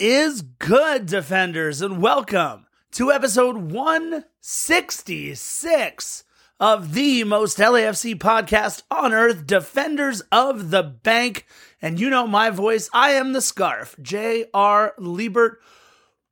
is good, Defenders, and welcome to episode 166 of the most LAFC podcast on earth, Defenders of the Bank. And you know my voice, I am the Scarf, J.R. Liebert,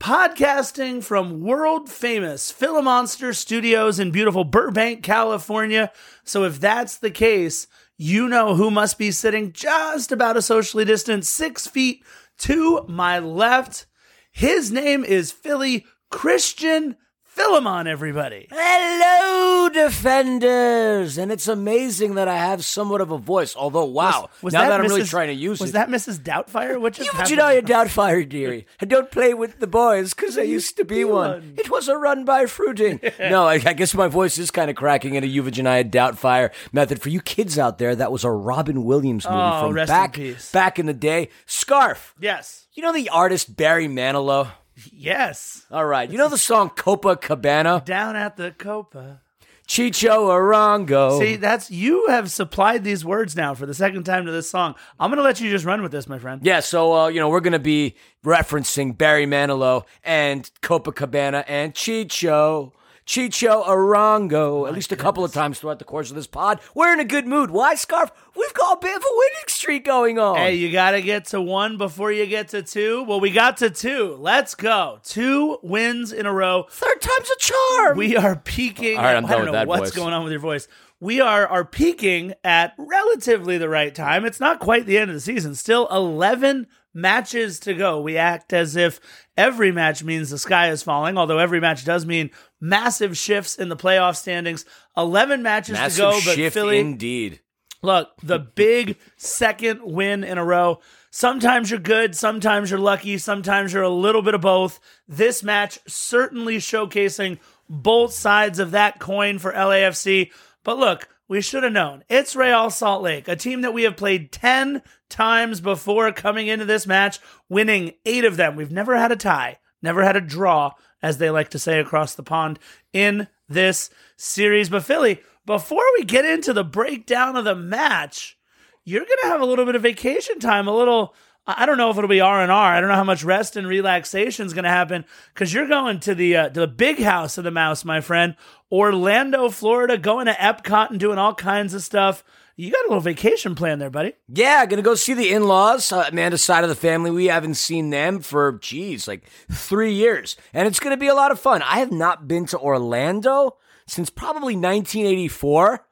podcasting from world famous Philomonster Studios in beautiful Burbank, California. So if that's the case, you know who must be sitting just about a socially distant six feet to my left. His name is Philly Christian Philemon, everybody. Hello, defenders! And it's amazing that I have somewhat of a voice. Although, wow, Was now that that, I'm really trying to use Was it. Was that Mrs. Doubtfire? What just you, happened? you know, doubtfire, dearie. And don't play with the boys because I used to be one. one. It was a run by fruiting. no, I, I guess my voice is kind of cracking in a Euphegenia doubtfire method. For you kids out there, that was a Robin Williams movie Oh, from in back, peace. back in the day. Scarf. Yes. You know the artist Barry Manilow? Yes. All right. You know the song Copa Cabana? Down at the Copa. Chicho Arango. See, that's you have supplied these words now for the second time to this song. I'm going to let you just run with this, my friend. Yeah, so uh, you know we're gonna be referencing Barry Manilow and Copacabana and Chicho. Chicho Arango, at least a couple of times throughout the course of this pod. We're in a good mood. Why, Scarf? We've got a bit of a winning streak going on. Hey, you got to get to one before you get to two. Well, we got to two. Let's go. Two wins in a row. Third time's a charm. We are peaking. All right, I'm I done don't with know that what's voice. going on with your voice. We are are peaking at relatively the right time. It's not quite the end of the season. Still 11 matches to go. We act as if every match means the sky is falling, although every match does mean massive shifts in the playoff standings. 11 matches Massive to go, but Philly indeed. Look, the big second win in a row. Sometimes you're good, sometimes you're lucky, sometimes you're a little bit of both. This match certainly showcasing both sides of that coin for LAFC. But look, we should have known. It's Real Salt Lake, a team that we have played 10 times before coming into this match, winning eight of them. We've never had a tie, never had a draw, as they like to say across the pond in this series. But Philly, before we get into the breakdown of the match, you're going to have a little bit of vacation time, a little I don't know if it'll be R and R. I don't know how much rest and relaxation is going to happen because you're going to the uh, to the big house of the mouse, my friend, Orlando, Florida, going to Epcot and doing all kinds of stuff. You got a little vacation plan there, buddy. Yeah, gonna go see the in-laws, uh, Amanda's side of the family. We haven't seen them for, geez, like three years, and it's gonna be a lot of fun. I have not been to Orlando since probably 1984,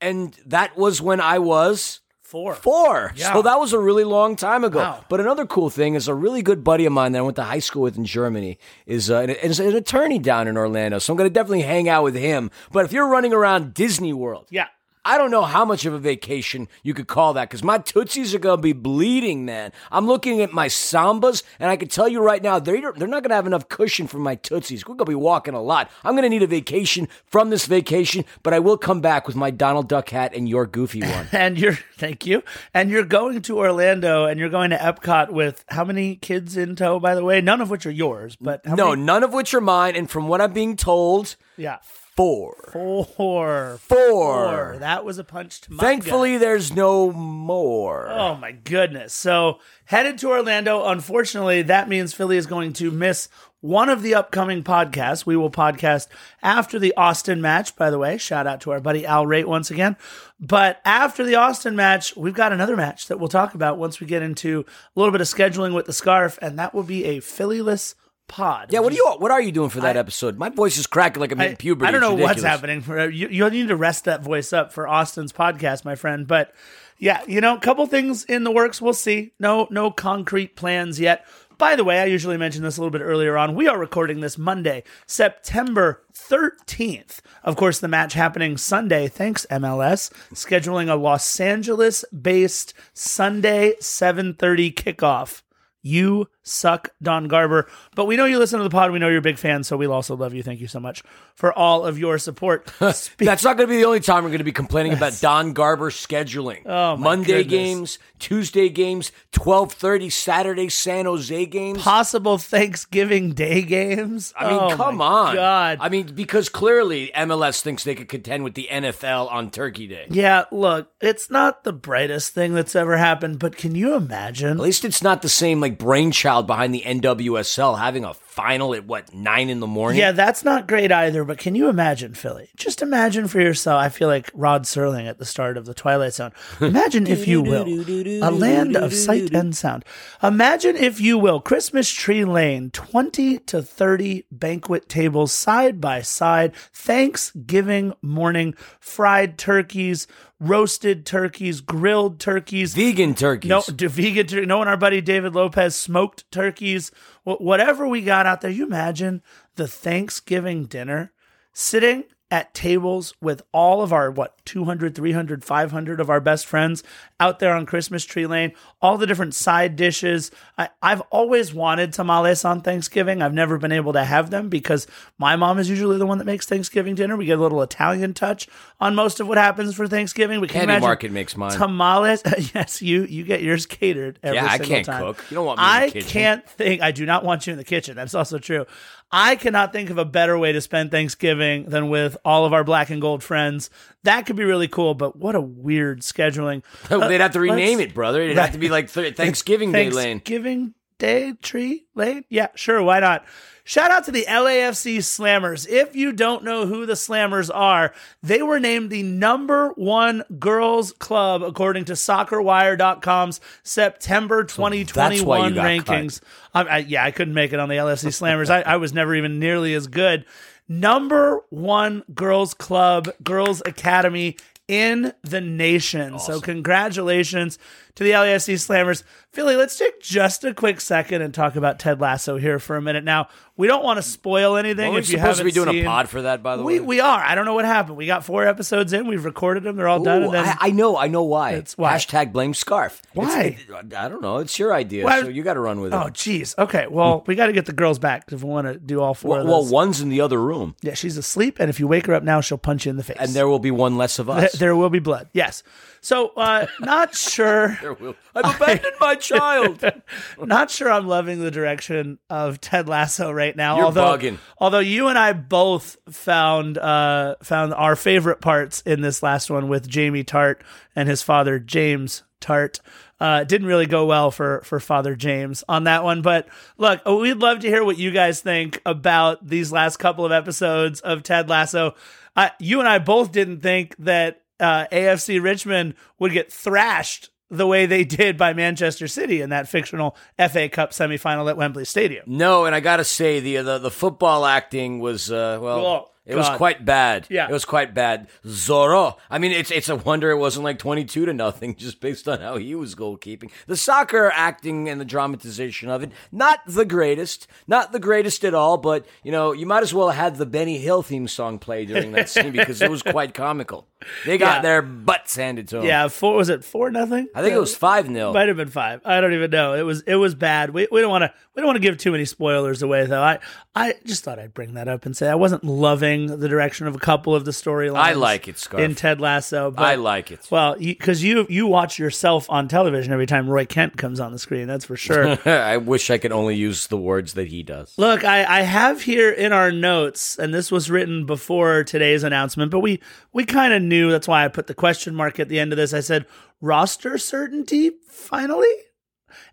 and that was when I was Four. four. Yeah. So that was a really long time ago. Wow. But another cool thing is a really good buddy of mine that I went to high school with in Germany is, uh, is an attorney down in Orlando. So I'm going to definitely hang out with him. But if you're running around Disney World, Yeah. I don't know how much of a vacation you could call that because my tootsies are going to be bleeding, man. I'm looking at my sambas, and I can tell you right now, they're, they're not going to have enough cushion for my tootsies. We're going to be walking a lot. I'm going to need a vacation from this vacation, but I will come back with my Donald Duck hat and your goofy one. And you're thank you. And you're going to Orlando and you're going to Epcot with how many kids in tow, by the way? None of which are yours, but how no, many? none of which are mine, and from what I'm being told, Yeah. Four. Four. Four. That was a punch to my gut. Thankfully, there's no more. Oh my goodness. So headed to Orlando. Unfortunately, that means Philly is going to miss one of the upcoming podcasts. We will podcast after the Austin match, by the way. Shout out to our buddy Al Rate once again. But after the Austin match, we've got another match that we'll talk about once we get into a little bit of scheduling with the scarf, and that will be a Phillyless pod. Yeah, what are you? What are you doing for that episode? My voice is cracking like I'm in puberty. I don't know what's happening. For you, you need to rest that voice up for Austin's podcast, my friend. But yeah, you know, a couple things in the works. We'll see. No, no concrete plans yet. By the way, I usually mention this a little bit earlier on. We are recording this Monday, September 13th. Of course, the match happening Sunday. Thanks, MLS. Scheduling a Los Angeles based Sunday 7:30 kickoff. You suck, Don Garber. But we know you listen to the pod. We know you're a big fan, so we'll also love you. Thank you so much for all of your support. Spe- That's not going to be the only time we're going to be complaining about Don Garber scheduling. Oh, Monday goodness. games, Tuesday games, twelve thirty Saturday San Jose games. possible Thanksgiving Day games. I mean, Oh, come on. God. I mean, because clearly MLS thinks they could contend with the NFL on Turkey Day. yeah, look, it's not the brightest thing that's ever happened, but can you imagine? At least it's not the same like brainchild behind the NWSL having a final at what nine in the morning. Yeah, that's not great either. But can you imagine, Philly? Just imagine for yourself. I feel like Rod Serling at the start of the Twilight Zone. Imagine, if you will, a land of sight and sound. Imagine, if you will, Christmas Tree Lane, twenty to thirty banquet tables side by side. Thanksgiving morning, fried turkeys. Roasted turkeys, grilled turkeys, vegan turkeys. No, do vegan turkey. and our buddy David Lopez smoked turkeys. Wh- Whatever we got out there, you imagine the Thanksgiving dinner sitting at tables with all of our what 200 300 500 of our best friends out there on christmas tree lane all the different side dishes. I, i've always wanted tamales on thanksgiving. I've never been able to have them because my mom is usually the one that makes thanksgiving dinner. We get a little italian touch on most of what happens for thanksgiving. We can imagine Market makes mine. tamales. Yes you you get yours catered every Yeah, I can't time. cook. You don't want me in the i can't think. I do not want you in the kitchen. That's also true i cannot think of a better way to spend thanksgiving than with all of our black and gold friends that could be really cool but what a weird scheduling They'd have to uh, rename let's- it, brother. It'd have to be like th- Thanksgiving Day Lane. Thanksgiving Day Tree Lane? Yeah, sure, why not? Shout out to the LAFC Slammers. If you don't know who the Slammers are, they were named the number one girls club according to SoccerWire.com's September 2021 got rankings. I, I, yeah, I couldn't make it on the LFC Slammers. I, I was never even nearly as good. Number one girls club, girls academy in the nation. So congratulations to the LAFC Slammers. Philly, let's take just a quick second and talk about Ted Lasso here for a minute. Now, we don't want to spoil anything. We're if you supposed to be doing seen- a pod for that, by the We, way. we are. I don't know what happened. We got four episodes in. We've recorded them. They're all done. Ooh, And then, I, I know, I know why. It's why. Hashtag blame scarf. It's- Why? it- I don't know. It's your idea, so you got to run with it. oh, jeez. Okay. Well, we got to get the girls back if we want to do all four well, well, one's in the other room, yeah, she's asleep. And if you wake her up now, she'll punch you in the face. and there will be one less of us. Th- there will be blood. Yes. So, uh, not sure. There will- I've abandoned my child. not sure I'm loving the direction of Ted Lasso right now. You're although, bugging. although you and I both found uh, found our favorite parts in this last one with Jamie Tartt and his father James Tartt. Uh, didn't really go well for for Father James on that one, but look, we'd love to hear what you guys think about these last couple of episodes of Ted Lasso. Uh, you and I both didn't think that uh, AFC Richmond would get thrashed the way they did by Manchester City in that fictional FA Cup semifinal at Wembley Stadium. No, and I got to say the, the the football acting was uh, well. Oh, it was quite bad. Yeah. it was quite bad. Zorro. I mean, it's it's a wonder it wasn't like twenty two to nothing, just based on how he was goalkeeping. The soccer acting and the dramatization of it, not the greatest, not the greatest at all. But you know, you might as well have had the Benny Hill theme song play during that scene because it was quite comical. They got Yeah. their butts handed to them. Yeah, four was it four nothing? I think it was five 0 Might have been five. I don't even know. It was it was bad. We, we don't want to we don't want to give too many spoilers away though. I I just thought I'd bring that up and say I wasn't loving the direction of a couple of the storylines. I like it, Scarf. in Ted Lasso. But, I like it. Well, because you, you watch yourself on television every time Roy Kent comes on the screen. That's for sure. I wish I could only use the words that he does. Look, I, I have here in our notes, and this was written before today's announcement, but we we kind of knew. That's why I put the question mark at the end of this. I said roster certainty finally,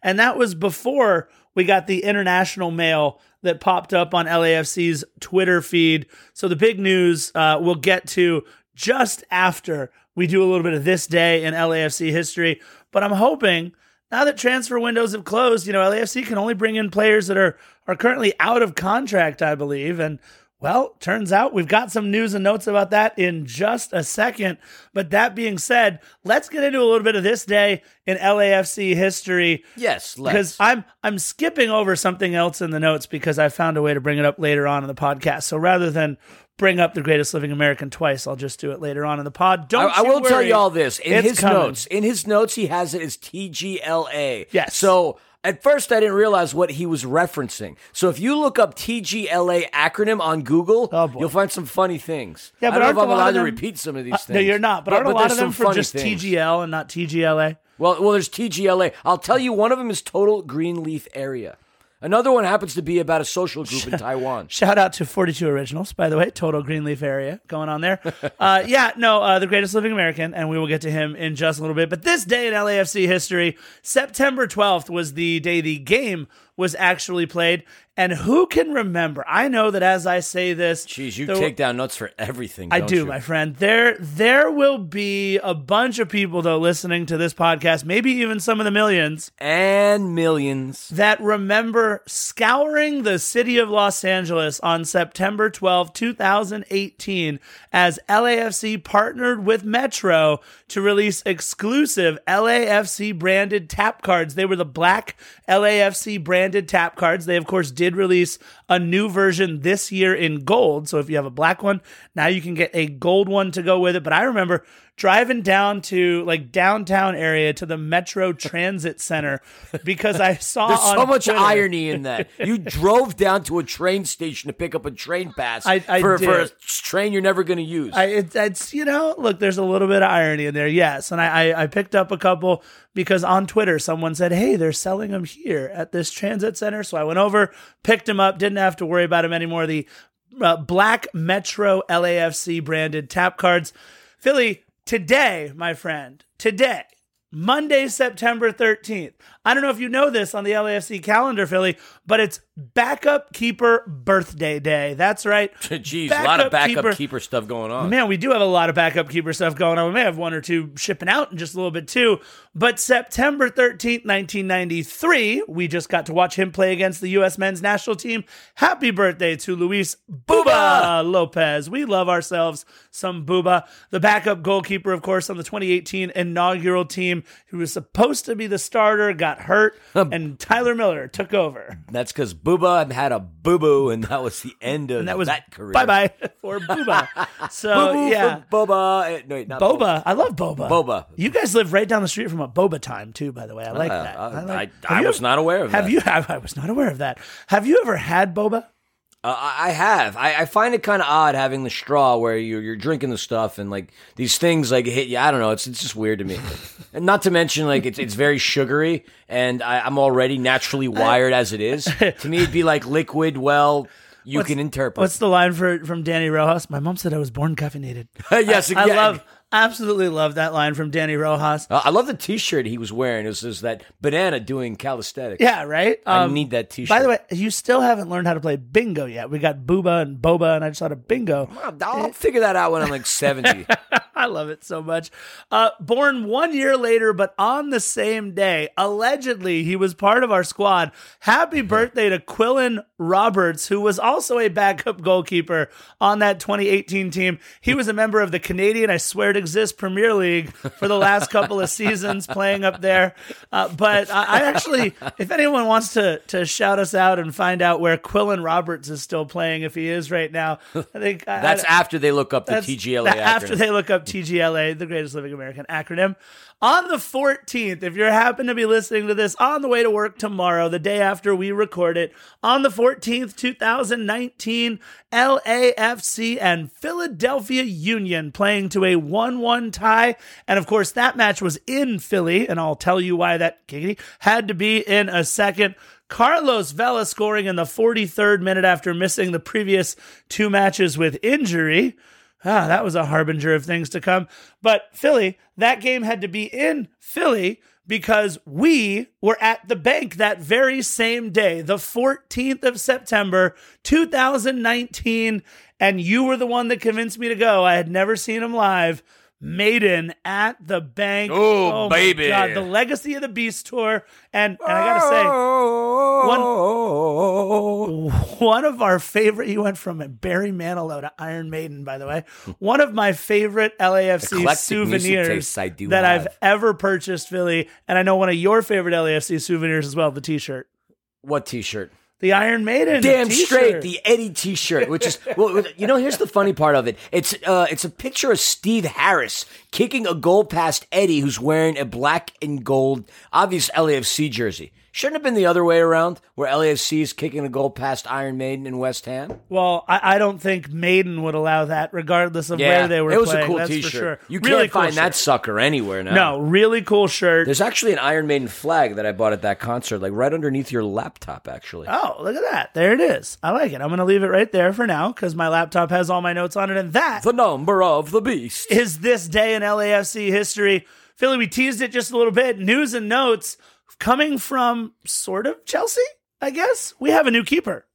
and that was before we got the international mail that popped up on LAFC's Twitter feed. So the big news uh, we'll get to just after we do a little bit of this day in LAFC history. But I'm hoping now that transfer windows have closed, you know, LAFC can only bring in players that are are currently out of contract, I believe, and well, turns out we've got some news and notes about that in just a second. But that being said, let's get into a little bit of this day in LAFC history Yes, because. I'm I'm skipping over something else in the notes because I found a way to bring it up later on in the podcast. So rather than bring up the greatest living American twice, I'll just do it later on in the pod. Don't I, I will tell you all this. In It's his coming. notes, in his notes, he has it as TGLA. Yes. So at first, I didn't realize what he was referencing. So if you look up TGLA acronym on Google, Oh, you'll find some funny things. Yeah, I but don't know if I'm allowed of to repeat some of these Uh, things. no, you're not. But, aren't a lot of them for just things. TGL and not TGLA? Well, well, there's TGLA. I'll tell you, one of them is Total green leaf Area. Another one happens to be about a social group in Taiwan. Shout out to 42 Originals, by the way, total Greenleaf area going on there. Uh, yeah, no, uh, the greatest living American, and we will get to him in just a little bit. But this day in LAFC history, September 12th was the day the game was actually played. And who can remember? I know that as I say this, Jeez, you there- take down notes for everything. I do, you? my friend. There, there will be a bunch of people though listening to this podcast, maybe even some of the millions And millions. that remember scouring the city of Los Angeles on September 12, 2018, as LAFC partnered with Metro to release exclusive LAFC branded tap cards. They were the black LAFC branded tap cards. They, of course, did release a new version this year in gold. So if you have a black one, now you can get a gold one to go with it. But I remember driving down to like downtown area to the Metro Transit Center because I saw There's so much Twitter- irony in that. You drove down to a train station to pick up a train pass I- I for, for a train you're never going to use. I, it, it's you know, look, there's a little bit of irony in there, yes. And I, I, I picked up a couple because on Twitter someone said, "Hey, they're selling them here at this transit center." So I went over, picked them up, didn't have to worry about them anymore. The uh, black Metro LAFC branded tap cards, Philly today, my friend, today. Monday, September 13th. I don't know if you know this on the LAFC calendar, Philly, but it's backup keeper birthday day. That's right. Jeez, a lot of Backup backup keeper- keeper, stuff going on. Man, we do have a lot of backup keeper stuff going on. We may have one or two shipping out in just a little bit too. But September 13th, 1993, we just got to watch him play against the U.S. men's national team. Happy birthday to Luis Booba Lopez. We love ourselves some Booba. The backup goalkeeper, of course, on the 2018 inaugural team, who was supposed to be the starter, got hurt, and Tyler Miller took over. That's because Booba had a boo boo, and that was the end of And that was that career. bye bye for Booba. So, Boo-boo yeah. Boba. No, wait, not Boba. I love Boba. Boba. You guys live right down the street from a Boba time too, by the way. I like Uh, that. I- I, like, I- I was ever- not aware of Have that. you? I was not aware of that. Have you ever had Boba? Uh, I I have. I, I find it kind of odd having the straw where you're, you're drinking the stuff and like these things like hit you. I don't know. It's it's just weird to me. and not to mention like it's it's very sugary, and I, I'm already naturally wired as it is. To me, it'd be like liquid. Well, you can interpret. What's the line for from Danny Rojas? My mom said I was born caffeinated. yes, I yeah. love, absolutely love that line from Danny Rojas. Uh, I love the T-shirt he was wearing. It was, it was that banana doing calisthenics. Yeah, right. I Um, need that T-shirt. By the way, you still haven't learned how to play bingo yet. We got Booba and Boba, and I just thought of bingo. I'll, I'll figure that out when I'm like 70. I love it so much. Uh, born one year later, but on the same day, allegedly he was part of our squad. Happy birthday to Quillen Roberts, who was also a backup goalkeeper on that 2018 team. He was a member of the Canadian, I swear it exists, Premier League for the last couple of seasons playing up there. Uh, but I, I actually, if anyone wants to to shout us out and find out where Quillen Roberts is still playing, if he is right now, I think That's I- after they look up the TGLA After acronym. they look up TGLA, the greatest living American acronym. On the 14th, if you happen to be listening to this on the way to work tomorrow, the day after we record it, on the 14th, 2019, LAFC and Philadelphia Union playing to a 1 1 tie. And of course, that match was in Philly, and I'll tell you why that had to be in a second. Carlos Vela scoring in the 43rd minute after missing the previous two matches with injury. Ah, that was a harbinger of things to come. But Philly, that game had to be in Philly because we were at the bank that very same day, the 14th of September, 2019. And you were the one that convinced me to go. I had never seen him live. Maiden at the bank. Oh, my baby. God, the Legacy of the Beast tour. And, and I got to say, Oh. one of our favorite he went from Barry Manilow to Iron Maiden by the way one of my favorite LAFC Eclectic souvenirs tastes I do that I've have. ever purchased Philly and I know one of your favorite LAFC souvenirs as well the t-shirt What T-shirt? The Iron Maiden Damn t-shirt. straight, the Eddie T-shirt, which is well, you know. Here's the funny part of it. It's uh, it's a picture of Steve Harris kicking a goal past Eddie, who's wearing a black and gold, obvious LAFC jersey. Shouldn't have been the other way around, where LAFC is kicking a goal past Iron Maiden and West Ham. well I, I don't think Maiden would allow that regardless of where they were it was playing a cool T-shirt. sure You really can't cool find that sucker anywhere now. no really cool shirt There's actually an Iron Maiden flag that I bought at that concert, like right underneath your laptop, actually. Oh, look at that. There it is. I like it. I'm going to leave it right there for now because my laptop has all my notes on it. And that The number of the beast. is this day in LAFC history. Philly, we teased it just a little bit. News and notes coming from sort of Chelsea, I guess we have a new keeper.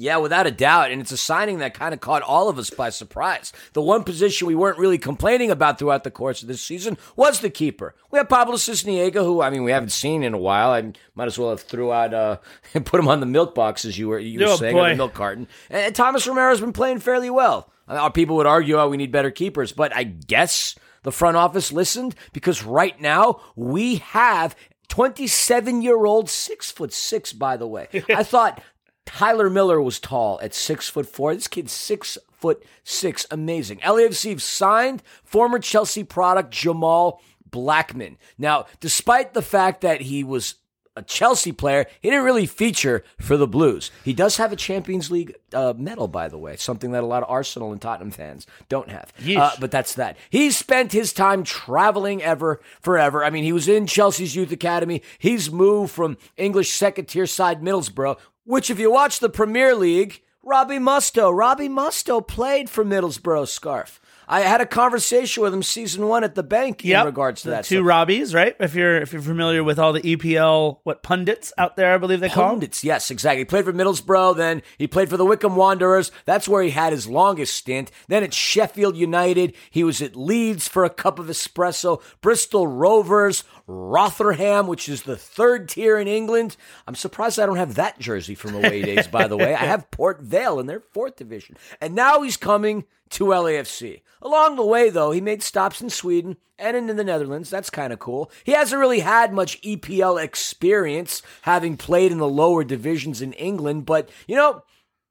Yeah, without a doubt. And it's a signing that kind of caught all of us by surprise. The one position we weren't really complaining about throughout the course of this season was the keeper. We have Pablo Sisniega, who, I mean, we haven't seen in a while. I might as well have threw out, uh, and put him on the milk box, as you were, you were Oh, saying, boy. on the milk carton. And, and Thomas Romero's been playing fairly well. I mean, people would argue, oh, we need better keepers. But I guess the front office listened because right now we have 27 year old, six foot six, by the way. I thought Tyler Miller was tall at six foot four. This kid's six foot six. Amazing. LAFC signed former Chelsea product Jamal Blackman. Now, despite the fact that he was a Chelsea player, he didn't really feature for the Blues. He does have a Champions League uh, medal, by the way, something that a lot of Arsenal and Tottenham fans don't have. Yeesh. Uh, but that's that. He spent his time traveling ever, forever. I mean, he was in Chelsea's youth academy. He's moved from English second tier side Middlesbrough, which, if you watch the Premier League, Robbie Mustoe, Robbie Mustoe played for Middlesbrough Scarf. I had a conversation with him season one at the bank in regards to the that. two Robbies, right? If you're if you're familiar with all the EPL what pundits out there, I believe they call them. Pundits, yes, exactly. He played for Middlesbrough, then he played for the Wycombe Wanderers. That's where he had his longest stint. Then at Sheffield United, he was at Leeds for a cup of espresso, Bristol Rovers, Rotherham, which is the third tier in England. I'm surprised I don't have that jersey from away days, by the way. I have Port Vale in their fourth division. And now he's coming to LAFC. Along the way, though, he made stops in Sweden and in the Netherlands. That's kind of cool. He hasn't really had much EPL experience, having played in the lower divisions in England, but, you know,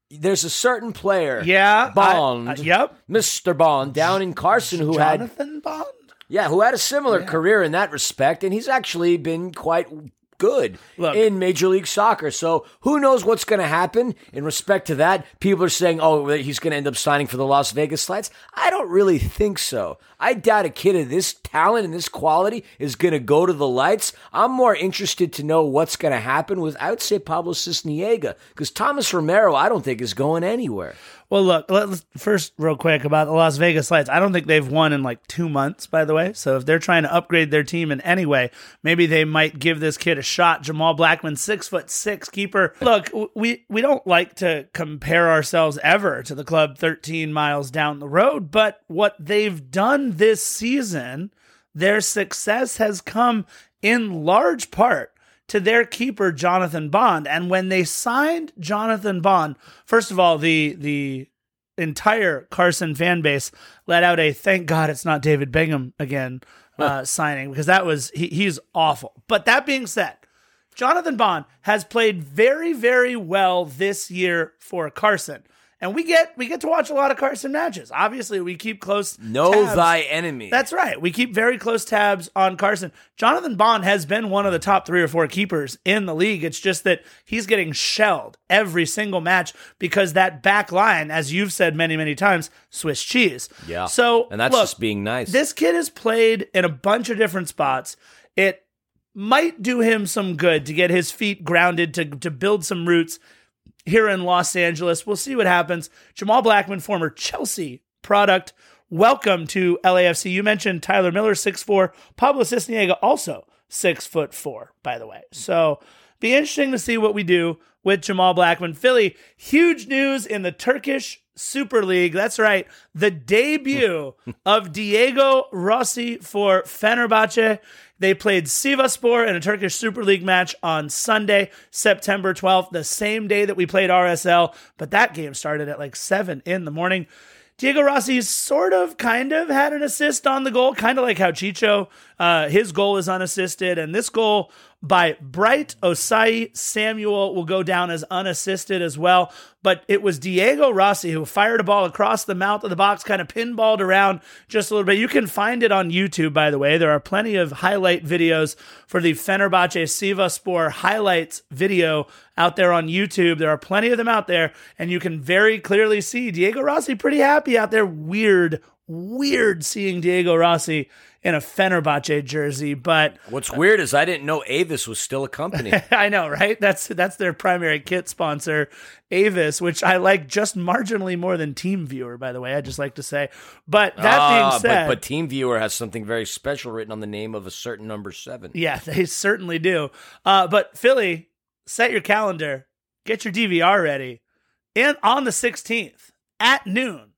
there's a certain player, Yeah, I- Bond, uh, yep. Mr. Bond, down in Carson, who had Jonathan Bond. Yeah, who had a similar career in that respect, and he's actually been quite good Look. in Major League Soccer. So who knows what's going to happen in respect to that? People are saying, oh, he's going to end up signing for the Las Vegas Lights. I don't really think so. I doubt a kid of this talent and this quality is going to go to the lights. I'm more interested to know what's going to happen with, I would say, Pablo Sisniega, because Thomas Romero, I don't think is going anywhere. Well, look, let's first, real quick, about the Las Vegas Lights. I don't think they've won in like two months, by the way. So if they're trying to upgrade their team in any way, maybe they might give this kid a shot. Jamal Blackman, six foot six keeper. Look, we we don't like to compare ourselves ever to the club 13 miles down the road, but what they've done this season, their success has come in large part to their keeper Jonathan Bond. And when they signed Jonathan Bond, first of all, the the entire Carson fan base let out a thank God it's not David Bingham again uh, signing because that was he, he's awful. But that being said, Jonathan Bond has played very very well this year for Carson. And we get we get to watch a lot of Carson matches. Obviously, we keep close. Know tabs. thy enemy. That's right. We keep very close tabs on Carson. Jonathan Bond has been one of the top three or four keepers in the league. It's just that he's getting shelled every single match because that back line, as you've said many, many times, Swiss cheese. Yeah. So and that's look, just being nice. this kid has played in a bunch of different spots. It might do him some good to get his feet grounded to to build some roots here in Los Angeles. We'll see what happens. Jamal Blackman, former Chelsea product. Welcome to LAFC. You mentioned Tyler Miller, 6'4. Pablo Sisniega, also six foot four, by the way. So be interesting to see what we do with Jamal Blackman. Philly, huge news in the Turkish Super League. That's right. The debut of Diego Rossi for Fenerbahce. They played Sivaspor in a Turkish Super League match on Sunday, September 12th, the same day that we played RSL, but that game started at like 7 in the morning. Diego Rossi sort of, kind of had an assist on the goal, kind of like how Chicho, uh, his goal is unassisted, and this goal by Bright Osayi-Samuel will go down as unassisted as well. But it was Diego Rossi who fired a ball across the mouth of the box, kind of pinballed around just a little bit. You can find it on YouTube, by the way. There are plenty of highlight videos for the Fenerbahce Sivaspor highlights video out there on YouTube. There are plenty of them out there, and you can very clearly see Diego Rossi pretty happy out there. Weird, weird seeing Diego Rossi in a Fenerbahce jersey, but What's weird is I didn't know Avis was still a company. I know, right? That's that's their primary kit sponsor, Avis, which I like just marginally more than TeamViewer, by the way. I just like to say. But that Ah, being said, but, but TeamViewer has something very special written on the name of a certain number seven. yeah, they certainly do. Uh, but Philly, set your calendar. get your DVR ready. And on the 16th at noon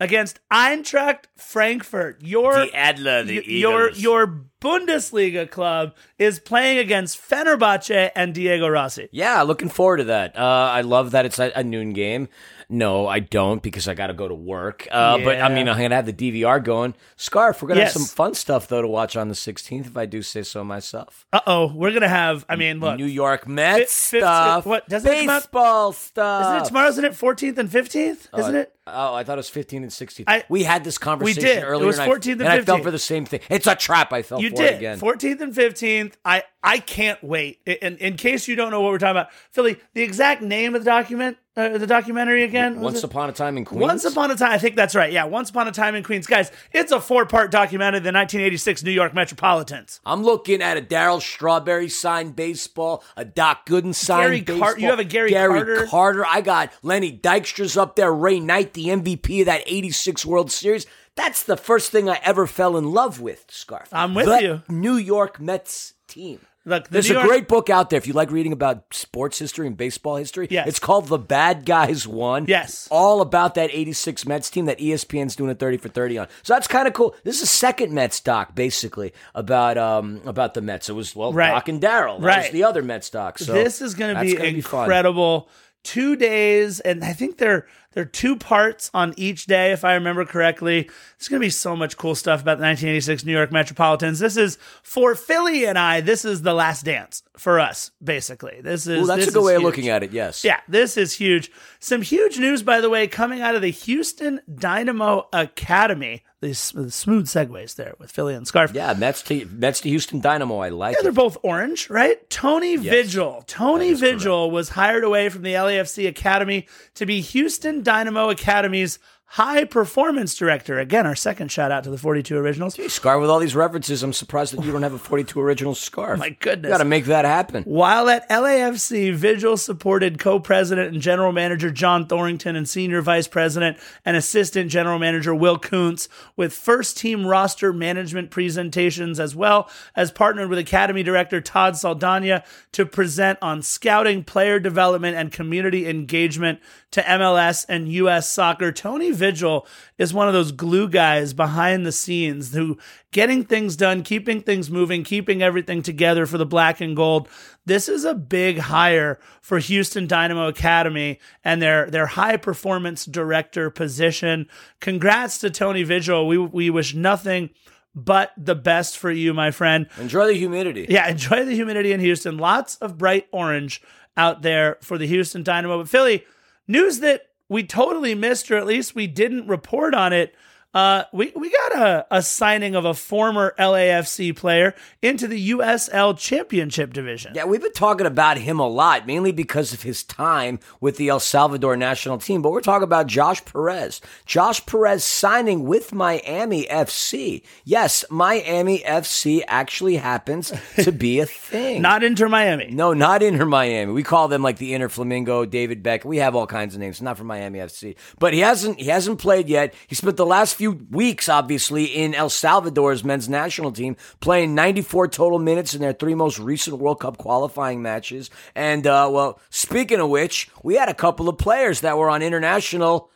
against Eintracht Frankfurt, your The Adler, the your Eagles. your Bundesliga club is playing against Fenerbahce and Diego Rossi. Yeah, looking forward to that. Uh, I love that it's a, noon game. No, I don't because I got to go to work. Uh, But I mean, I'm gonna have the DVR going. Scarf, we're gonna Yes. have some fun stuff though to watch on the 16th, if I do say so myself. Uh oh, we're gonna have. I mean, look, New York Mets fif- stuff. what, doesn't it come out- baseball stuff? isn't it tomorrow? Isn't it 14th and 15th? Isn't it? Oh, I thought it was 15th and 16th. I- we had this conversation did. It earlier. was and I- 14th and and I fell 15th. for the same thing. It's a trap. I fell You did again. 14th and 15th. I I can't wait. In, in case you don't know what we're talking about, Philly, the exact name of the document, uh, the documentary again. Once it? upon a time in Queens. Once upon a time, I think that's right. Yeah, Once Upon a Time in Queens. Guys, it's a four part documentary of the 1986 New York Metropolitans. I'm looking at a Darryl Strawberry signed baseball, a Doc Gooden signed Gary baseball. Car- you have a Gary Carter? Carter. I got Lenny Dykstra's up there. Ray Knight, the MVP of that '86 World Series. That's the first thing I ever fell in love with. Scarf. I'm with The you. New York Mets team. Look, the There's New a York- great book out there if you like reading about sports history and baseball history. Yes. It's called The Bad Guys Won. Yes. All about that 86 Mets team that ESPN's doing a 30 for 30 on. So that's kind of cool. This is a second Mets doc, basically, about um about the Mets. It was, well, Right. Doc and Darryl. That was Right. the other Mets doc. So this is going to that's be gonna fun. incredible. Two days, and I think they're they're two parts on each day, if I remember correctly. There's going to be so much cool stuff about the 1986 New York Metropolitans. This is for Philly and I. This is the last dance for us, basically. This is Well, that's a good way of looking at it, yes. Yeah, this is huge. Some huge news, by the way, coming out of the Houston Dynamo Academy. These the smooth segues there with Philly and Scarf. Yeah, Mets to, Mets to Houston Dynamo. I like Yeah, it. they're both orange, right? Tony Vigil. Tony is correct. Vigil was hired away from the LAFC Academy to be Houston Dynamo Academy's high performance director. Again, our second shout out to the 42 Originals. Scar with all these references. I'm surprised that you don't have a 42 original scarf. My goodness. Got to make that happen. While at LAFC, Vigil supported co president and general manager John Thorrington and senior vice president and assistant general manager Will Kuntz with first team roster management presentations, as well as partnered with Academy director Todd Saldana to present on scouting, player development, and community engagement to MLS and U.S. soccer. Tony Vigil is one of those glue guys behind the scenes who getting things done, keeping things moving, keeping everything together for the black and gold. This is a big hire for Houston Dynamo Academy and their their high performance director position. Congrats to Tony Vigil. We we wish nothing but the best for you, my friend. Enjoy the humidity. Yeah, enjoy the humidity in Houston. Lots of bright orange out there for the Houston Dynamo. But Philly, news that we totally missed, or at least we didn't report on it. Uh, we we got a, a signing of a former LAFC player into the USL Championship division. Yeah, we've been talking about him a lot, mainly because of his time with the El Salvador national team. But we're talking about Josh Perez. Josh Perez signing with Miami FC. Yes, Miami FC actually happens to be a thing. Not Inter Miami. no, not Inter Miami. We call them like the Inter Flamingo, David Beck. We have all kinds of names. Not from Miami FC, but he hasn't. He hasn't played yet. He spent the last few weeks, obviously, in El Salvador's men's national team, playing 94 total minutes in their three most recent World Cup qualifying matches. And uh, well, speaking of which, we had a couple of players that were on international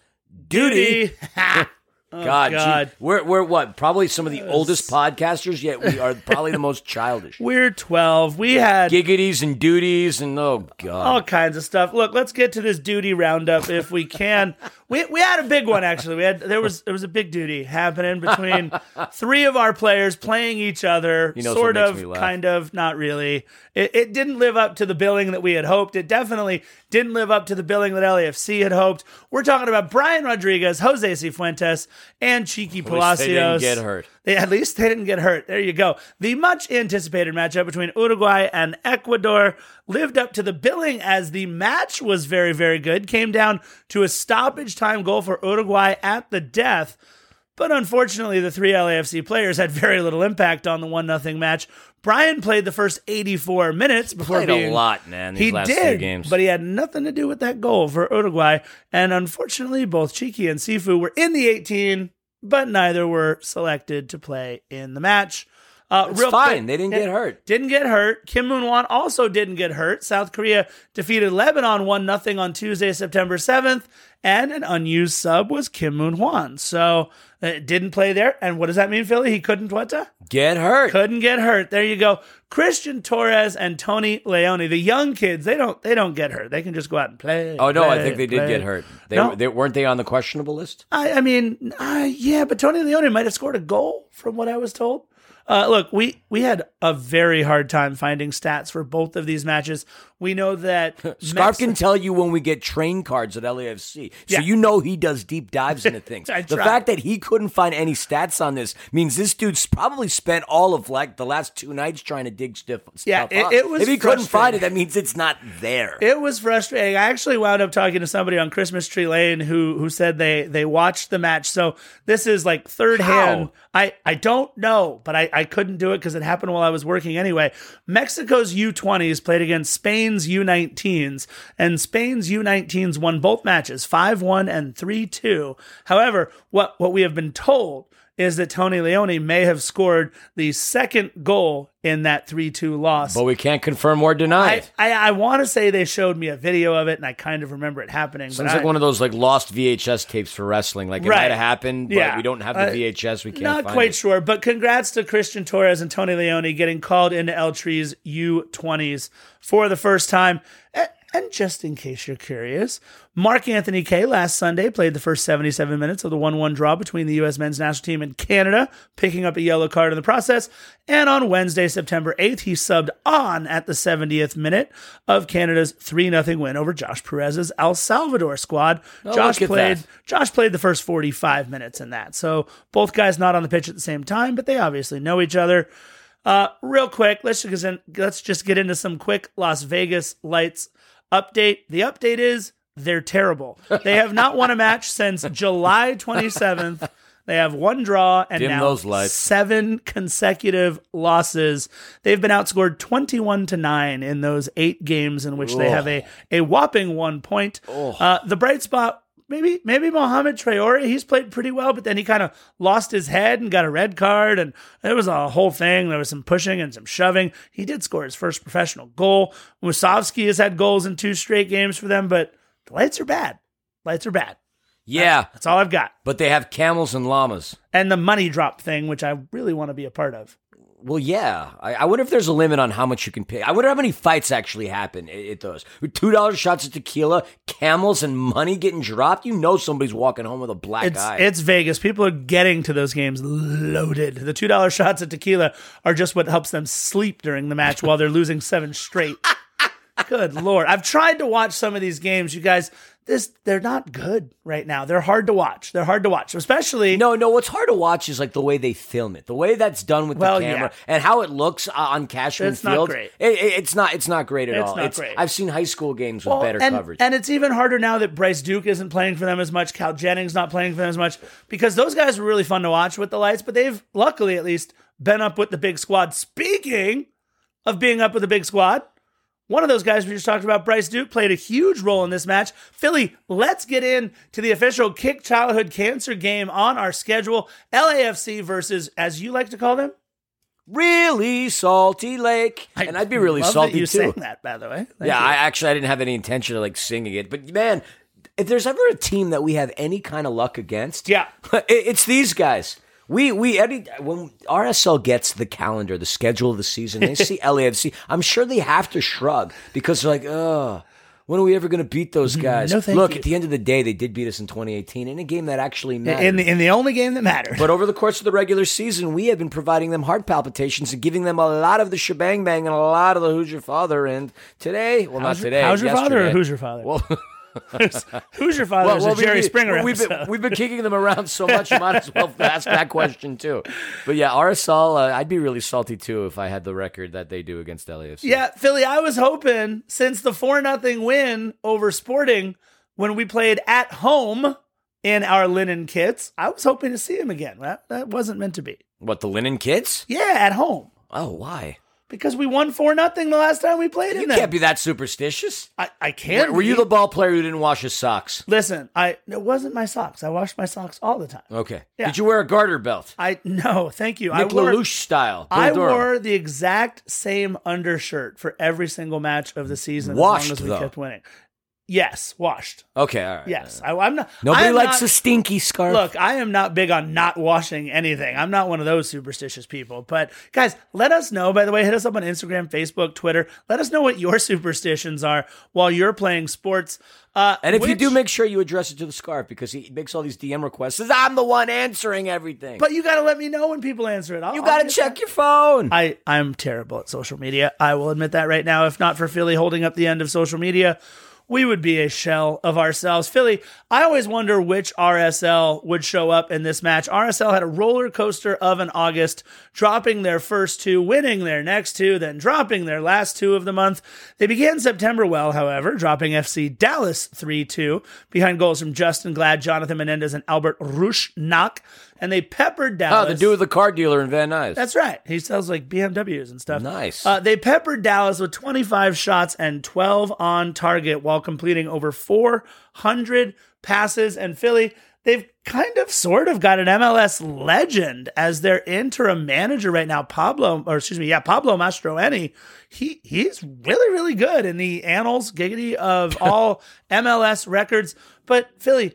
duty. Duty. God, gee, God. we're we're what? Probably some of the oldest podcasters, yet we are probably the most childish. We're 12. We had Giggities and duties and oh god. all kinds of stuff. Look, let's get to this duty roundup if we can. We we had a big one actually. We had there was there was a big duty happening between three of our players playing each other. He knows sort of, kind of, not really. It, it didn't live up to the billing that we had hoped. It definitely didn't live up to the billing that LAFC had hoped. We're talking about Brian Rodriguez, Jose Cifuentes, and Cheeky Palacios. they didn't get hurt. They- at least they didn't get hurt. There you go. The much anticipated matchup between Uruguay and Ecuador lived up to the billing as the match was very, very good. Came down to a stoppage time goal for Uruguay at the death. But unfortunately, the three LAFC players had very little impact on the 1 0 match. Brian played the first 84 minutes before Played being a lot, man. These he last did, but he had nothing to do with that goal for Uruguay. And unfortunately, both Cheeky and Sifu were in the 18, but neither were selected to play in the match. Uh, It's real fine. quick- They didn't get hurt. Didn't get hurt. Kim Moon Hwan also didn't get hurt. South Korea defeated Lebanon 1 0 on Tuesday, September 7th. And an unused sub was Kim Moon Hwan. So uh, didn't play there. And what does that mean, Philly? He couldn't what? to? Get hurt. Couldn't get hurt. There you go. Christian Torres and Tony Leone, the young kids, they don't they don't get hurt. They can just go out and play. Oh no, I think they did get hurt. They, No. they weren't they on the questionable list. I, I mean, uh, yeah, but Tony Leone might have scored a goal from what I was told. Uh, look, we we had a very hard time finding stats for both of these matches. We know that Scarf Mex- can tell you when we get train cards at LAFC, so Yeah. you know he does deep dives into things. The fact that he couldn't find any stats on this means this dude's probably spent all of like the last two nights trying to dig stuff. Yeah, stuff it- it was if he couldn't find it, that means it's not there. It was frustrating. I actually wound up talking to somebody on Christmas Tree Lane who who said they they watched the match. So this is like third How? hand. I I don't know, but I I couldn't do it because it happened while I was working anyway. Mexico's U20s played against Spain's U19s, and Spain's U19s won both matches, five one and three two. However, what what we have been told is that Tony Leone may have scored the second goal in that 3 2 loss. but we can't confirm or deny I, it. I, I want to say they showed me a video of it, and I kind of remember it happening. Sounds like I- one of those like lost VHS tapes for wrestling. Like it Right. might have happened, but Yeah. we don't have the Uh, VHS. We can't. not quite it. sure, but congrats to Christian Torres and Tony Leone getting called into El Tri's U20s for the first time. And just in case you're curious, Mark Anthony Kaye last Sunday played the first 77 minutes of the 1 1 draw between the U.S. men's national team and Canada, picking up a yellow card in the process. And on Wednesday, September 8th, he subbed on at the 70th minute of Canada's 3 0 win over Josh Perez's El Salvador squad. Josh played that. Josh played the first 45 minutes in that. So both guys not on the pitch at the same time, but they obviously know each other. Uh, real quick, let's just let's just get into some quick Las Vegas lights update. The update is they're terrible. They have not won a match since July 27th. They have one draw and Dim now seven consecutive losses. They've been outscored 21 to 9 in those eight games in which they have a, a whopping one point. Uh, the bright spot, maybe maybe Mohamed Traore, he's played pretty well, but then he kind of lost his head and got a red card, and it was a whole thing. There was some pushing and some shoving. He did score his first professional goal. Musovski has had goals in two straight games for them, but the lights are bad. Lights are bad. Yeah, That's all I've got. but they have camels and llamas. And the money drop thing, which I really want to be a part of. Well, yeah. I, I wonder if there's a limit on how much you can pay. I wonder how many fights actually happen at, at those. Two dollars shots of tequila, camels, and money getting dropped. You know somebody's walking home with a black It's eye. it's Vegas. People are getting to those games loaded. The two dollar shots of tequila are just what helps them sleep during the match while they're losing seven straight. Good lord! I've tried to watch some of these games, you guys. This they're not good right now. They're hard to watch. They're hard to watch, especially no, no. What's hard to watch is like the way they film it, the way that's done with Well, the camera, yeah. and how it looks uh, on Cashman It's not Field. great. It, it- it's not. It's not great at all. It's all. not great. I've seen high school games with Well, better and, coverage. And it's even harder now that Bryce Duke isn't playing for them as much. Cal Jennings not playing for them as much because those guys were really fun to watch with the lights, but they've luckily at least been up with the big squad. Speaking of being up with the big squad, one of those guys we just talked about, Bryce Duke, played a huge role in this match. Philly, let's get in to the official Kick Childhood Cancer game on our schedule. LAFC versus, as you like to call them, really salty lake, and I'd be really salty you too. sang that, by the way. Thank yeah, you. I actually I didn't have any intention of like singing it, but man, if there's ever a team that we have any kind of luck against, Yeah. it's these guys. We we any when RSL gets the calendar, the schedule of the season, they see LAFC. I'm sure they have to shrug because they're like, oh. When are we ever going to beat those mm, guys? No, thank Look, you. at the end of the day, they did beat us in 2018 in a game that actually mattered. in the in the only game that mattered. But over the course of the regular season, we have been providing them heart palpitations and giving them a lot of the shebang bang and a lot of the who's your father. And today, well, How's not your- today. how's your father or yesterday. who's your father? Well, Who's your father? is a we- Jerry we- Springer We've been, we've been kicking them around so much, you might as well ask that question too. But yeah, RSL, uh, I'd be really salty too if I had the record that they do against LAFC. Yeah, Philly, I was hoping since the 4 nothing win over Sporting when we played at home in our linen kits, I was hoping to see him again. That, that wasn't meant to be. What the linen kits? Yeah, at home. Oh, why? Because we won four nothing the last time we played in You them. can't be that superstitious. I, I can't. Were, were you the ball player who didn't wash his socks? Listen, I it wasn't my socks. I washed my socks all the time. Okay. Yeah. Did you wear a garter belt? I no, thank you. Nick I wore, style. Bull I Durham. wore the exact same undershirt for every single match of the season Washed, as long as we though. kept winning. Yes, washed. Okay, all right. Yes, I, am not. Nobody I'm likes not, a stinky scarf. Look, I am not big on not washing anything. I'm not one of those superstitious people. But guys, let us know. By the way, hit us up on Instagram, Facebook, Twitter. Let us know what your superstitions are while you're playing sports. Uh, and if you do, make sure you address it to the scarf because he makes all these DM requests. Says I'm the one answering everything. but you got to let me know when people answer it. I'll, you got to check that. your phone. I, I'm terrible at social media. I will admit that right now. If not for Philly holding up the end of social media, we would be a shell of ourselves. Philly, I always wonder which RSL would show up in this match. RSL had a roller coaster of an August, dropping their first two, winning their next two, then dropping their last two of the month. They began September well, however, dropping FC Dallas 3 2 behind goals from Justen Glad, Jonathan Menendez, and Albert Rusnak. And they peppered oh, Dallas. the dude with the car dealer in Van Nuys. That's right. He sells like BMWs and stuff. Nice. Uh, they peppered Dallas with 25 shots and 12 on target while completing over 400 passes. And Philly, they've kind of sort of got an MLS legend as their interim manager right now, Pablo, or excuse me, yeah, Pablo Mastroeni. He he's really really good in the annals, giggity of all MLS records. But Philly,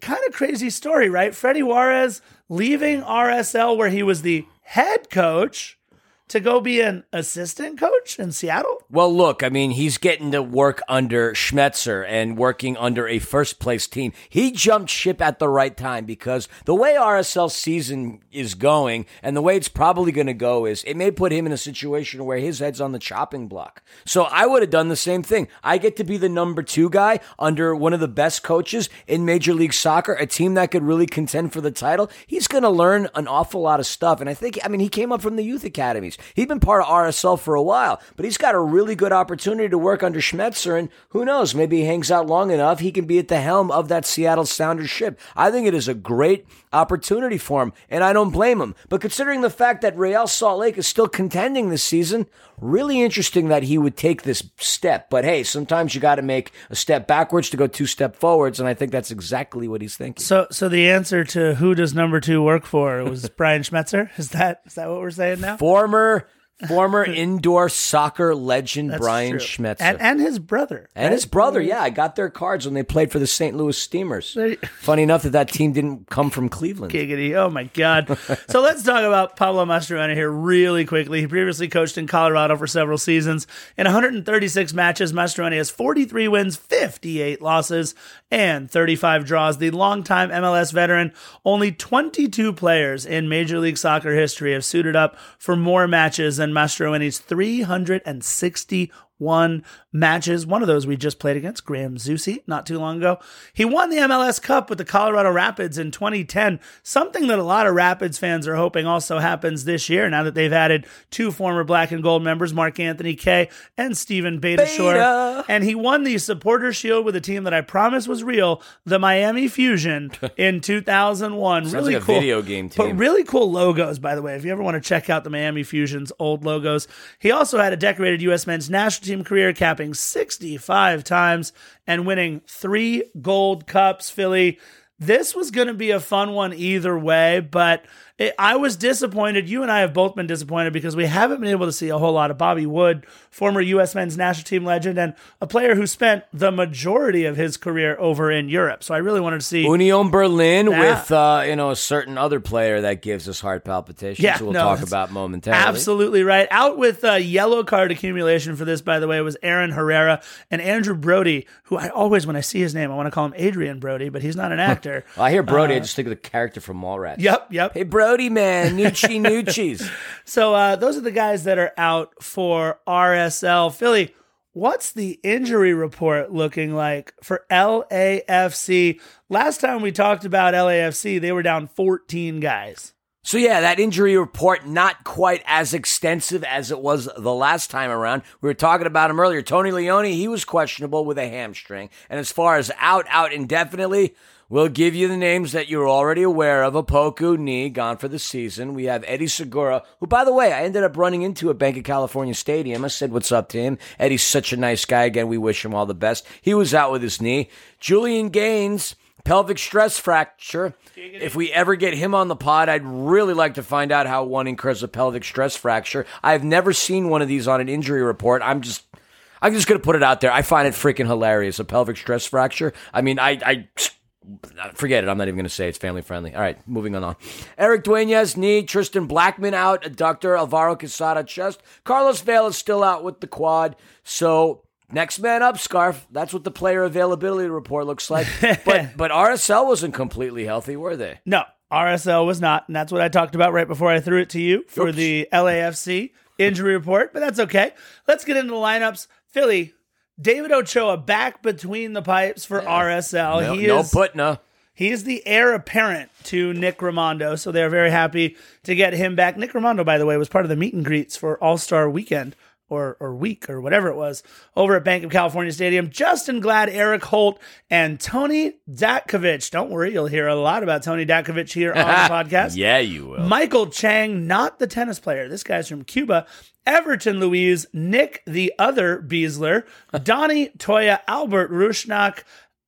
kind of crazy story, right? Freddy Juarez leaving RSL where he was the head coach to go be an assistant coach in Seattle. Well, look, I mean, he's getting to work under Schmetzer and working under a first place team. He jumped ship at the right time because the way RSL season is going and the way it's probably going to go is it may put him in a situation where his head's on the chopping block. So I would have done the same thing. I get to be the number two guy under one of the best coaches in Major League Soccer, a team that could really contend for the title. He's going to learn an awful lot of stuff. And I think, I mean, he came up from the youth He's been part of RSL for a while, but he's got a really good opportunity to work under Schmetzer. And who knows, maybe he hangs out long enough, he can be at the helm of that Seattle Sounders ship. I think it is a great opportunity for him, and I don't blame him. But considering the fact that Real Salt Lake is still contending this season, really interesting that he would take this step. But hey, sometimes you got to make a step backwards to go two step forwards, and I think that's exactly what he's thinking. So, so the answer to who does number two work for was Brian Schmetzer. Is that is that what we're saying now? Former former indoor soccer legend That's Brian true. Schmetzer. and and his brother And his brother, mm-hmm. yeah, I got their cards when they played for the St. Louis Steamers. They- Funny enough that that team didn't come from Cleveland. Giggity. Oh my God. so let's talk about Pablo Mastroeni here really quickly. He previously coached in Colorado for several seasons. In 136 matches, Mastroeni has 43 wins, 58 losses, and 35 draws. The longtime MLS veteran, only 22 players in Major League Soccer history have suited up for more matches than Mastro, and he's 360 one matches. One of those we just played against Graham Zusi not too long ago. He won the MLS Cup with the Colorado Rapids in 2010, something that a lot of Rapids fans are hoping also happens this year now that they've added two former black and gold members, Mark Anthony Kaye and Steven Beitashour. Beta. And he won the Supporter Shield with a team that I promise was real, the Miami Fusion in 2001. Really like cool video game team. But really cool logos, by the way. If you ever want to check out the Miami Fusion's old logos. He also had a decorated US men's national team career, capping 65 times and winning three gold cups. Philly, this was going to be a fun one either way, but it, I was disappointed. You and I have both been disappointed because we haven't been able to see a whole lot of Bobby Wood, former U.S. men's national team legend, and a player who spent the majority of his career over in Europe. So I really wanted to see. Union Berlin Yeah. with uh, you know a certain other player that gives us heart palpitations. Yeah, we'll no, talk about momentarily. Absolutely right. Out with uh, yellow card accumulation for this, by the way, was Aaron Herrera and Andrew Brody, who I always, when I see his name, I want to call him Adrien Brody, but he's not an actor. Well, I hear Brody. I just think of the character from Mallrats. Uh, yep, yep. Hey, Brody, man, Nucci Nucci's. So uh, those are the guys that are out for RSL. Philly, what's the injury report looking like for LAFC? Last time we talked about LAFC, they were down 14 guys. So yeah, that injury report not quite as extensive as it was the last time around. We were talking about him earlier. Tony Leone, he was questionable with a hamstring, and as far as out, out indefinitely. We'll give you the names that you're already aware of. Opoku, knee, gone for the season. We have Eddie Segura, who, by the way, I ended up running into at Bank of California Stadium. I said what's up to him. Eddie's such a nice guy. Again, we wish him all the best. He was out with his knee. Julian Gaines, pelvic stress fracture. If we ever get him on the pod, I'd really like to find out how one incurs a pelvic stress fracture. I've never seen one of these on an injury report. I'm just I'm just gonna put it out there. I find it freaking hilarious. A pelvic stress fracture. I mean, I, I forget it. I'm not even gonna say it's family friendly. All right, moving on. Erik Duenas knee. Tristan Blackman out. Adductor. Alvaro Quesada chest. Carlos Vela is still out with the quad. So next man up, Scarf. That's what the player availability report looks like. but but RSL wasn't completely healthy, were they? No, RSL was not, and that's what I talked about right before I threw it to you for Oops. the LAFC injury report. But that's okay. Let's get into the lineups. Philly, David Ochoa back between the pipes for RSL. No, he no is Putna. he is the heir apparent to Nick Rimando, so they're very happy to get him back. Nick Rimando, by the way, was part of the meet and greets for All Star Weekend or or week or whatever it was over at Bank of California Stadium. Justen Glad, Erik Holt, and Tony Datkovic. Don't worry, you'll hear a lot about Tony Datkovic here on the podcast. Yeah, you will. Maikel Chang, not the tennis player. This guy's from Cuba. Everton Luiz, Nick the other Besler, Donny Toia, Albert Rusnak,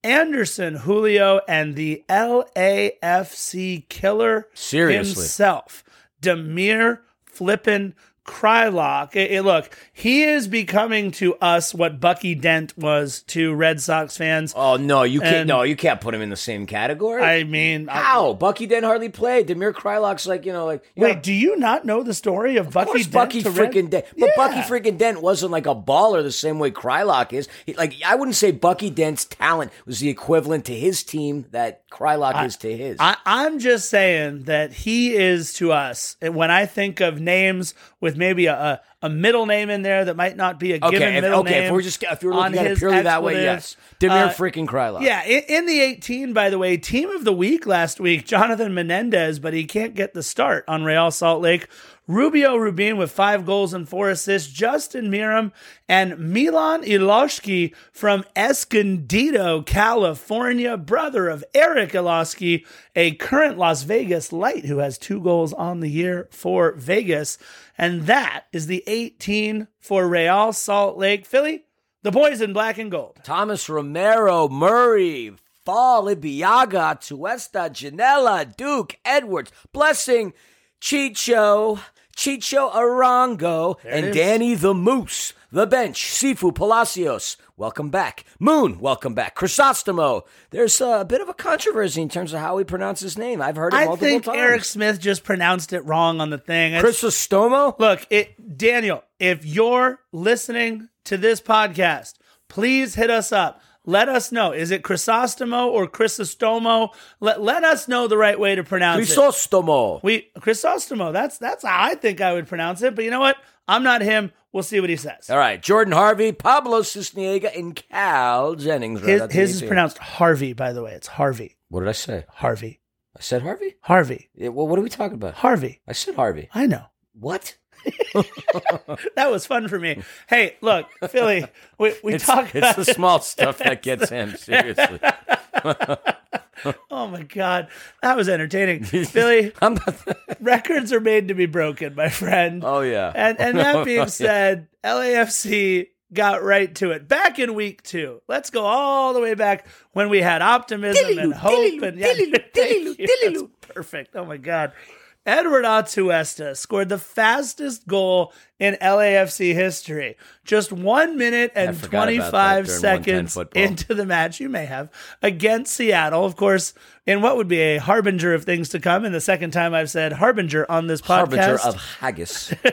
Anderson Julio, and the LAFC killer Seriously. himself, Damir Flippin Kreilach. Eh, eh, look, he is becoming to us what Bucky Dent was to Red Sox fans. Oh no, you can't. And- no, you can't put him in the same category. I mean, I- How? Bucky Dent hardly played. Damir Kreilach's like you know, like you wait, know, do you not know the story of, Of Bucky Dent? Bucky to Red- freaking Dent. But Bucky freaking Dent wasn't like a baller the same way Kreilach is. He, like I wouldn't say Bucky Dent's talent was the equivalent to his team that Kreilach is to his. I, I'm just saying that he is to us. When I think of names with maybe a, a, middle name in there that might not be a given okay, if, middle okay. name. If we're just if you're looking at it purely that way, yes, Damir uh, freaking Kreilach. Yeah, in, in the 18, by the way, team of the week last week, Jonathan Menendez, but he can't get the start on Real Salt Lake. Rubio Rubin with five goals and four assists, Justin Meram, and Milan Iloski from Escondido, California, brother of Eric Iloski, a current Las Vegas Light who has two goals on the year for Vegas. And that is the 18 for Real Salt Lake. Philly, the boys in black and gold. Thomas Romero, Murray, Fall, Ibeagha, Tuesta, Ginella, Duke, Edwards, Blessing, Chicho, Chicho Arango, it and. Danny the Moose. The bench, Sifu Palacios, welcome back. Moon, welcome back. Crisostomo. There's a bit of a controversy in terms of how we pronounce his name. I've heard it all the time. I multiple think times. Eric Smith just pronounced it wrong on the thing. It's- Crisostomo? Look, it Daniel, if you're listening to this podcast, please hit us up. Let us know. Is it Crisostomo or Crisostomo? Let, let us know the right way to pronounce it. Crisostomo. We Crisostomo. That's that's how I think I would pronounce it. But you know what? I'm not him. We'll see what he says. All right, Jordan Harvey, Pablo Sisniega, and Cal Jennings. Right His, his is pronounced Harvey, by the way. It's Harvey. What did I say? Harvey. I said Harvey? Harvey. Yeah, well, what are we talking about? Harvey. I said Harvey. I know. What? That was fun for me. Hey, look, Philly, we, we It's, talk it's the small stuff that gets him, seriously. Oh my god, that was entertaining, Philly. Records are made to be broken, my friend. oh, yeah. And and that oh, being said, LAFC got right to it back in week two. Let's go all the way back when we had optimism and hope and yeah. That's perfect. Oh my god. Edward Atuesta scored the fastest goal in LAFC history. Just one minute and forgot about that 25 seconds into the match, you may have, against Seattle. Of course, in what would be a harbinger of things to come. And the second time I've said harbinger on this podcast. Harbinger of haggis.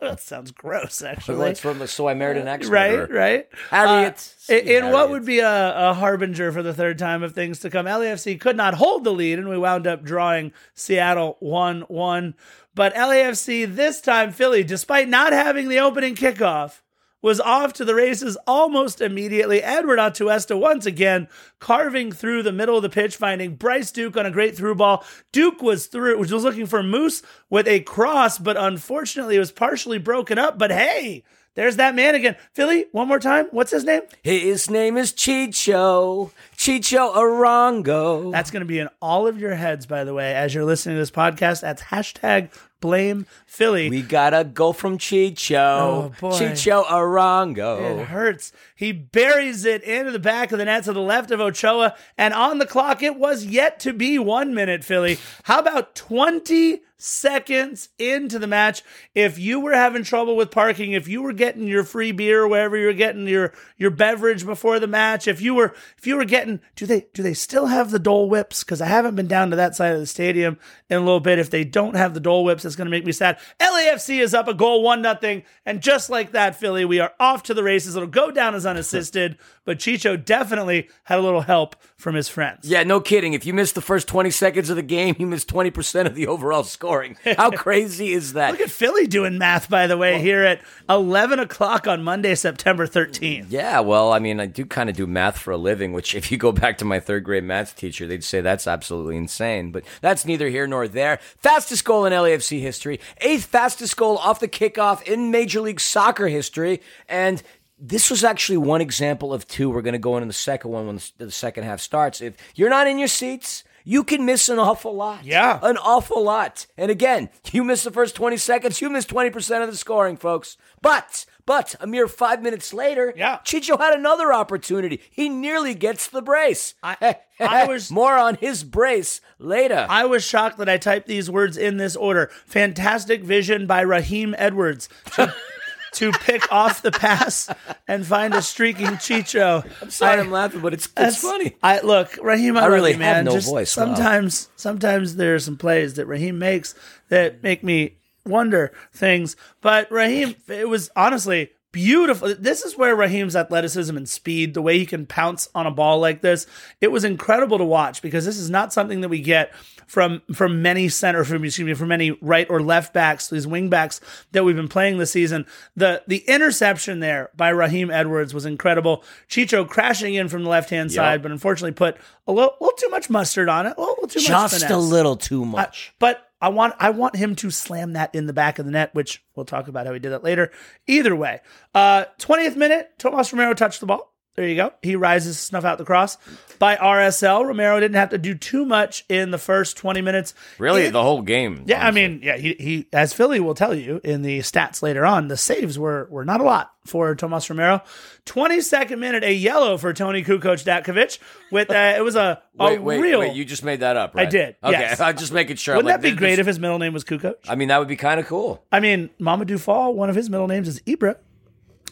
that sounds gross, actually. Well, it's from So I Married an Ex. Right, right. Harriet. Uh, in what would be a, a harbinger for the third time of things to come, LAFC could not hold the lead, and we wound up drawing Seattle 1 1. But LAFC this time, Philly, despite not having the opening kickoff, was off to the races almost immediately. Edward Atuesta once again carving through the middle of the pitch, finding Bryce Duke on a great through ball. Duke was through, which was looking for Moose with a cross, but unfortunately it was partially broken up. But hey, there's that man again. Philly, one more time. What's his name? His name is Chicho. Chicho Arango. That's going to be in all of your heads, by the way, as you're listening to this podcast. That's hashtag blame Philly. We gotta go from Chicho. Oh, boy. Chicho Arango. It hurts. He buries it into the back of the net to the left of Ochoa, and on the clock, it was yet to be one minute, Philly. How about 20 seconds into the match? If you were having trouble with parking, if you were getting your free beer, wherever you're getting your, your beverage before the match, if you were if you were getting do they do they still have the Dole Whips? Because I haven't been down to that side of the stadium in a little bit. If they don't have the Dole Whips, it's gonna make me sad. LAFC is up a goal, one nothing, and just like that, Philly, we are off to the races. It'll go down as unassisted, but Chicho definitely had a little help from his friends. Yeah, no kidding. If you missed the first 20 seconds of the game, you missed 20% of the overall scoring. How crazy is that? Look at Philly doing math, by the way, here at 11 o'clock on Monday, September 13th. Yeah, well, I mean, I do kind of do math for a living, which if you go back to my third grade math teacher, they'd say that's absolutely insane. But that's neither here nor there. Fastest goal in LAFC history, eighth fastest goal off the kickoff in Major League Soccer history, and this was actually one example of two. We're going to go into the second one when the, the second half starts. If you're not in your seats, you can miss an awful lot. Yeah. An awful lot. And again, you miss the first 20 seconds, you miss 20% of the scoring, folks. But, but a mere five minutes later, Yeah. Chicho had another opportunity. He nearly gets the brace. I- I was- more on his brace later. I was shocked that I typed these words in this order. Fantastic vision by Raheem Edwards to, pick off the pass and find a streaking Chicho. I'm sorry I- I'm laughing, but it's, it's funny. I look, Raheem. I, I really you, man. have no Just voice, wow. Sometimes, sometimes there are some plays that Raheem makes that make me wonder things. But Raheem, it was honestly beautiful. This is where Raheem's athleticism and speed, the way he can pounce on a ball like this, it was incredible to watch because this is not something that we get from from many center from excuse me from many right or left backs these wing backs that we've been playing this season the the interception there by Raheem Edwards was incredible Chicho crashing in from the left hand side but unfortunately put a little, little too much mustard on it a little, too much Just finesse. a little too much. But I want I want him to slam that in the back of the net, which we'll talk about how he did that later. Either way, uh, 20th minute, Tomas Romero touched the ball. There you go. He rises to snuff out the cross by RSL. Romero didn't have to do too much in the first 20 minutes. really, It- the whole game. yeah, I mean, yeah, he, he as Philly will tell you in the stats later on, the saves were were not a lot for Tomas Romero. 22nd minute, a yellow for Tony Kukoc Datkovic with uh, it was a, a Wait, wait, real wait. You just made that up, right? I did, Okay, yes. I'm just making sure. Wouldn't like, that be great if his middle name was Kukoc? I mean, that would be kind of cool. I mean, Mama Fall, one of his middle names is Ibra.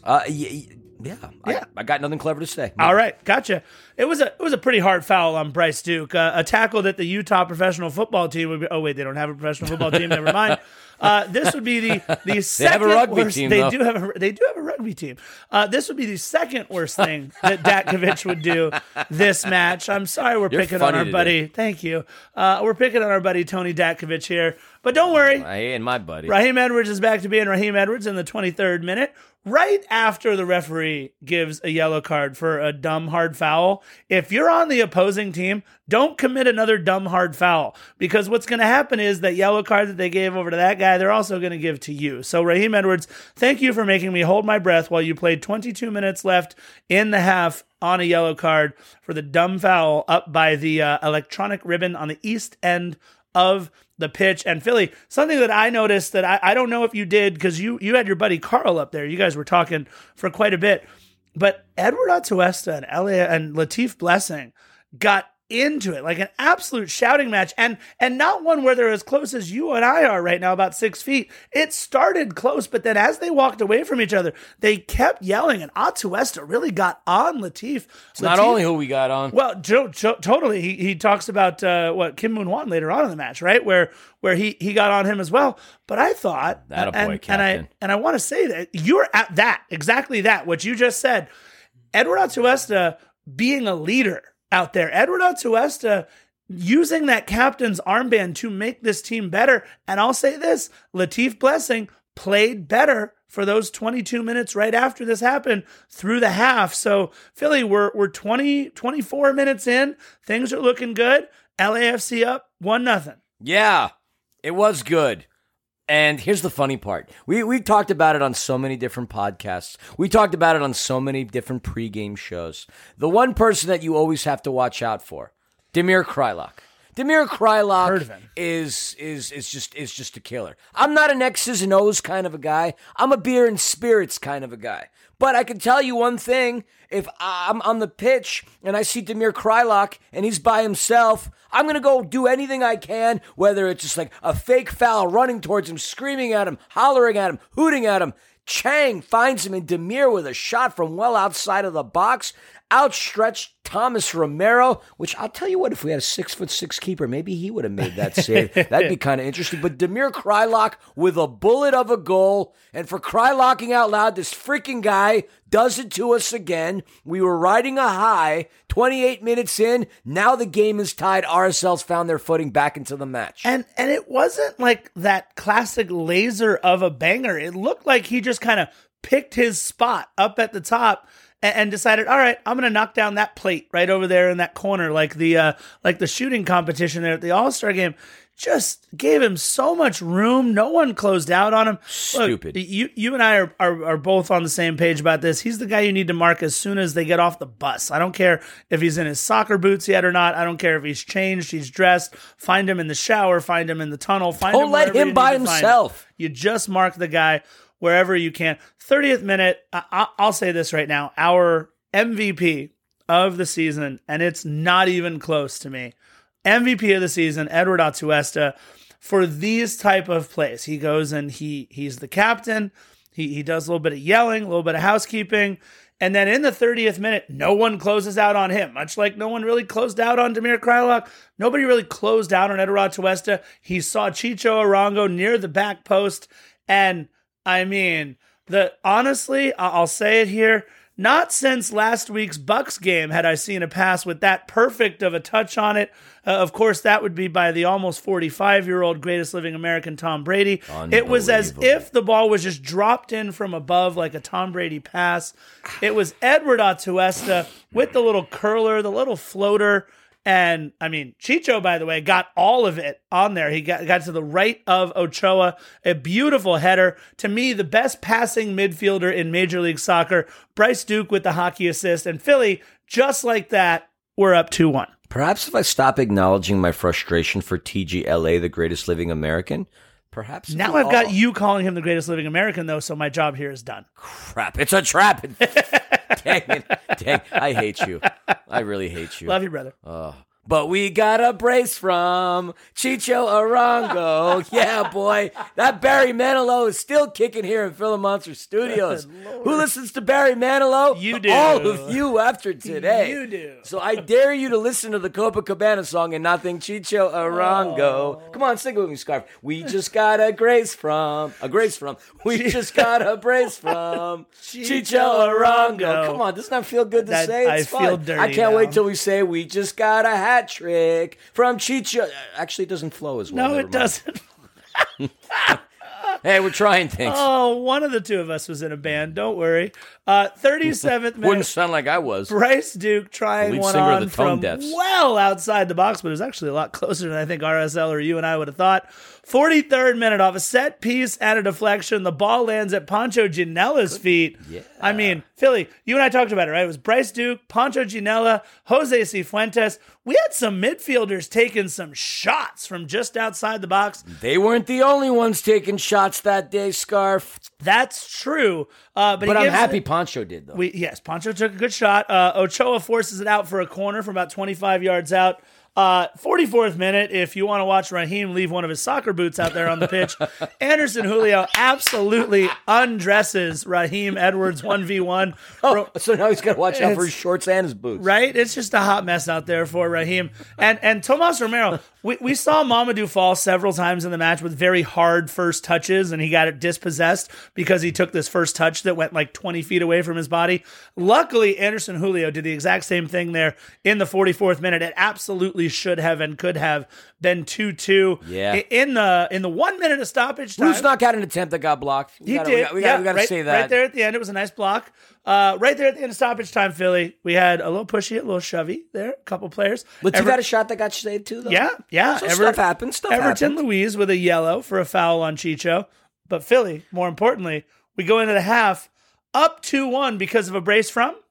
Uh, y- yeah, Yeah. I, I got nothing clever to say. All right, gotcha. It was a it was a pretty hard foul on Bryce Duke, uh, a tackle that the Utah professional football team would be. Oh wait, they don't have a professional football team. Never mind. Uh, this would be the the second have a rugby worst. team, they though. do have a they do have a rugby team. Uh, this would be the second worst thing that Datkovic would do this match. I'm sorry, we're You're picking on our today. buddy. Thank you. Uh, we're picking on our buddy Tony Datkovic here, but don't worry. Hey, and my buddy. Raheem Edwards is back to being Raheem Edwards in the 23rd minute, right after the referee gives a yellow card for a dumb hard foul. If you're on the opposing team, don't commit another dumb hard foul because what's going to happen is that yellow card that they gave over to that guy, they're also going to give to you. So, Raheem Edwards, thank you for making me hold my breath while you played 22 minutes left in the half on a yellow card for the dumb foul up by the uh, electronic ribbon on the east end of the pitch and Philly. Something that I noticed that I, I don't know if you did because you you had your buddy Carl up there. You guys were talking for quite a bit, but Edward Atuesta and Elliot and Latif Blessing got into it like an absolute shouting match and and not one where they're as close as you and I are right now about six feet it started close but then as they walked away from each other they kept yelling and Atuesta really got on Latif It's not only who we got on. well, jo- jo- totally. He he talks about uh, what Kim Moon Hwan later on in the match, right? Where where he he got on him as well. But I thought That a and, boy, and I and I want to say that you're at that exactly that what you just said. Edward Atuesta being a leader out there. Edward Atuesta using that captain's armband to make this team better. And I'll say this: Latif Blessing played better for those 22 minutes right after this happened through the half. So Philly, we're we're 20 24 minutes in. Things are looking good. LAFC up one nothing. Yeah, it was good. And here's the funny part. We we talked about it on so many different podcasts. We talked about it on so many different pregame shows. The one person that you always have to watch out for, Damir Kreilach. Damir Kreilach Heard of him. is is is just is just a killer. I'm not an X's and O's kind of a guy. I'm a beer and spirits kind of a guy. But I can tell you one thing: if I'm on the pitch and I see Damir Kreilach and he's by himself, I'm gonna go do anything I can, whether it's just like a fake foul, running towards him, screaming at him, hollering at him, hooting at him. Chang finds him in Damir with a shot from well outside of the box. Outstretched Thomas Romero, which I'll tell you what, if we had a six foot six keeper, maybe he would have made that save. That'd be kind of interesting. But Damir Kreilach with a bullet of a goal, and for Krylocking out loud, this freaking guy does it to us again. We were riding a high, 28 minutes in. Now the game is tied. RSL's found their footing back into the match. And and it wasn't like that classic laser of a banger. It looked like he just kind of picked his spot up at the top and, and decided, all right, I'm going to knock down that plate right over there in that corner, like the uh, like the shooting competition there at the All Star game. Just gave him so much room. No one closed out on him. Look, Stupid. you you and I are, are are both on the same page about this. He's the guy you need to mark as soon as they get off the bus. I don't care if he's in his soccer boots yet or not. I don't care if he's changed, he's dressed. Find him in the shower. Find him in the tunnel. Find Don't him let him by need to find himself. You just mark the guy wherever you can. 30th minute. I- I- I'll say this right now. Our MVP of the season, and it's not even close to me. MVP of the season, Edward Atuesta, for these type of plays. He goes and he he's the captain. He he does a little bit of yelling, a little bit of housekeeping. And then in the 30th minute, no one closes out on him, much like no one really closed out on Damir Kreilach. Nobody really closed out on Edward Atuesta. He saw Chicho Arango near the back post. And I mean, the honestly, I'll say it here. Not since last week's Bucks game had I seen a pass with that perfect of a touch on it. Uh, of course, that would be by the almost 45 year old greatest living American Tom Brady. It was as if the ball was just dropped in from above like a Tom Brady pass. It was Edward Atuesta with the little curler, the little floater. And I mean, Chicho, by the way, got all of it on there. He got, got to the right of Ochoa, a beautiful header. To me, the best passing midfielder in Major League Soccer. Bryce Duke with the hockey assist. And Philly, just like that, we're up 2 1. Perhaps if I stop acknowledging my frustration for TGLA, the greatest living American, perhaps Now I've got you calling him the greatest living American, though, so my job here is done. crap. It's a trap. dang it. Dang. I hate you. I really hate you. Love you, brother. But we got a brace from Chicho Arango. yeah, boy. That Barry Manilow is still kicking here in Philip Monster Studios. Who listens to Barry Manilow? You do. All of you after today. You do. So I dare you to listen to the Copacabana song and not think Chicho Arango. Oh. Come on, sing it with me, Scarf. We just got a grace from, a grace from, we just got a brace from Chicho Arango. Come on, doesn't that feel good to That- say? I It's feel dirty I can't now. wait till we say we just got a hat trick from Chicho. Actually, it doesn't flow as well. No, Never it mind. doesn't. Hey, we're trying things. Oh, one of the two of us was in a band. Don't worry. Uh, 37th Wouldn't sound like I was. Bryce Duke trying Lead one singer of on the Tone from Deafs. well outside the box, but it was actually a lot closer than I think RSL or you and I would have thought. 43rd minute off a set piece and a deflection. The ball lands at Pancho Ginella's feet. Yeah. I mean, Philly, you and I talked about it, right? It was Bryce Duke, Pancho Ginella, Jose Cifuentes. We had some midfielders taking some shots from just outside the box. They weren't the only ones taking shots that day, Scarf. That's true. Uh, but But I'm happy it- Poncho did, though. We yes, Poncho took a good shot. Uh, Ochoa forces it out for a corner from about 25 yards out. Uh, 44th minute. If you want to watch Raheem leave one of his soccer boots out there on the pitch, Anderson Julio absolutely undresses Raheem Edwards 1v1. oh, so now he's got to watch out for his shorts and his boots. Right? It's just a hot mess out there for Raheem. And and Tomas Romero, we, we saw Mamadou Fall several times in the match with very hard first touches, and he got it dispossessed because he took this first touch that went like 20 feet away from his body. Luckily, Anderson Julio did the exact same thing there in the 44th minute. It absolutely should have and could have been 2-2. Yeah. In the in the one minute of stoppage time. Rusnak had an attempt that got blocked. We He gotta, did. We we yeah, we gotta right, say that. right there at the end. It was a nice block. Uh, right there at the end of stoppage time, Philly, we had a little pushy, a little shovey there, a couple players. Latif Ever- had a shot that got saved too, though. yeah, yeah. So Ever- stuff happens. Stuff Everton happens. Luiz with a yellow for a foul on Chicho. But Philly, more importantly, we go into the half up 2 1 because of a brace from.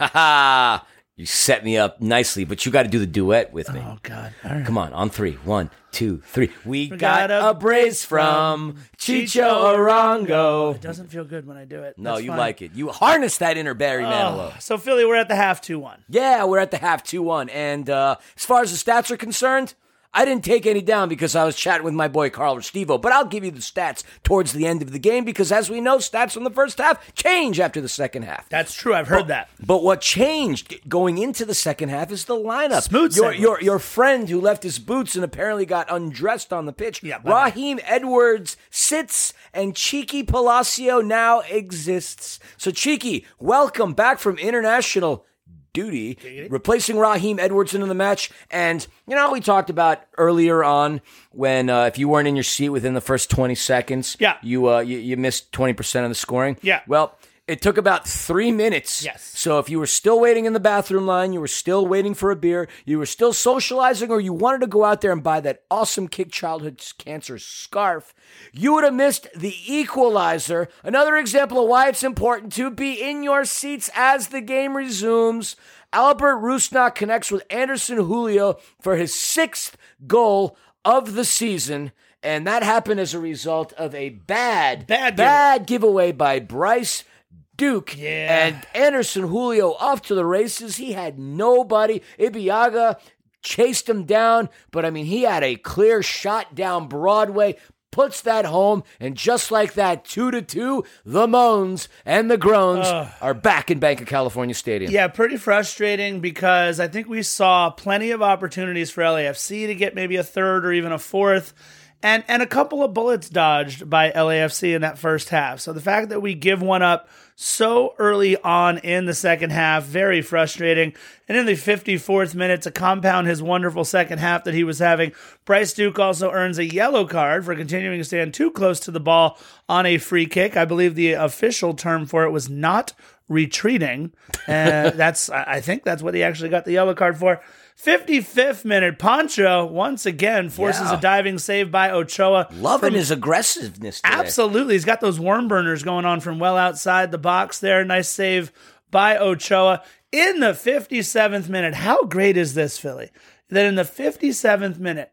Ha ha! You set me up nicely, but you got to do the duet with me. Oh, God. All right. Come on, on three. One, two, three. We, got got, a brace from Chicho Arango. It doesn't feel good when I do it. No, That's you fine. like it. You harness that inner Barry Manilow. Oh, so, Philly, we're at the half 2 1. Yeah, we're at the half 2 1. And uh, as far as the stats are concerned, I didn't take any down because I was chatting with my boy Carl Restivo, but I'll give you the stats towards the end of the game because, as we know, stats from the first half change after the second half. That's true. I've heard that. But what changed going into the second half is the lineup. Smooth your, your your friend who left his boots and apparently got undressed on the pitch. Yeah. Raheem Edwards sits and Cheeky Palacio now exists. So Cheeky, welcome back from international duty, replacing Raheem Edwards into the match. And you know we talked about earlier on when uh, if you weren't in your seat within the first twenty seconds, Yeah. you uh, you, you missed twenty percent of the scoring. Yeah. Well. It took about three minutes. Yes. So if you were still waiting in the bathroom line, you were still waiting for a beer, you were still socializing, or you wanted to go out there and buy that awesome Kick Childhood Cancer scarf, you would have missed the equalizer. Another example of why it's important to be in your seats as the game resumes. Albert Rusnak connects with Anderson Julio for his sixth goal of the season. And that happened as a result of a bad, Bad bad giveaway by Bryce Duke Yeah. and Anderson Julio off to the races. He had nobody. Ibeagha chased him down, but I mean, he had a clear shot down Broadway. Puts that home, and just like that, two to two, the moans and the groans are back in Bank of California Stadium. Yeah, pretty frustrating because I think we saw plenty of opportunities for LAFC to get maybe a third or even a fourth. And, and a couple of bullets dodged by LAFC in that first half. So the fact that we give one up so early on in the second half, very frustrating. And in the 54th minute, to compound his wonderful second half that he was having, Bryce Duke also earns a yellow card for continuing to stand too close to the ball on a free kick. I believe the official term for it was not retreating. And that's, I I think that's what he actually got the yellow card for. 55th minute, Poncho once again forces Yeah. a diving save by Ochoa. Loving his aggressiveness today. Absolutely. He's got those worm burners going on from well outside the box there. Nice save by Ochoa. In the 57th minute, how great is this, Philly? That in the 57th minute,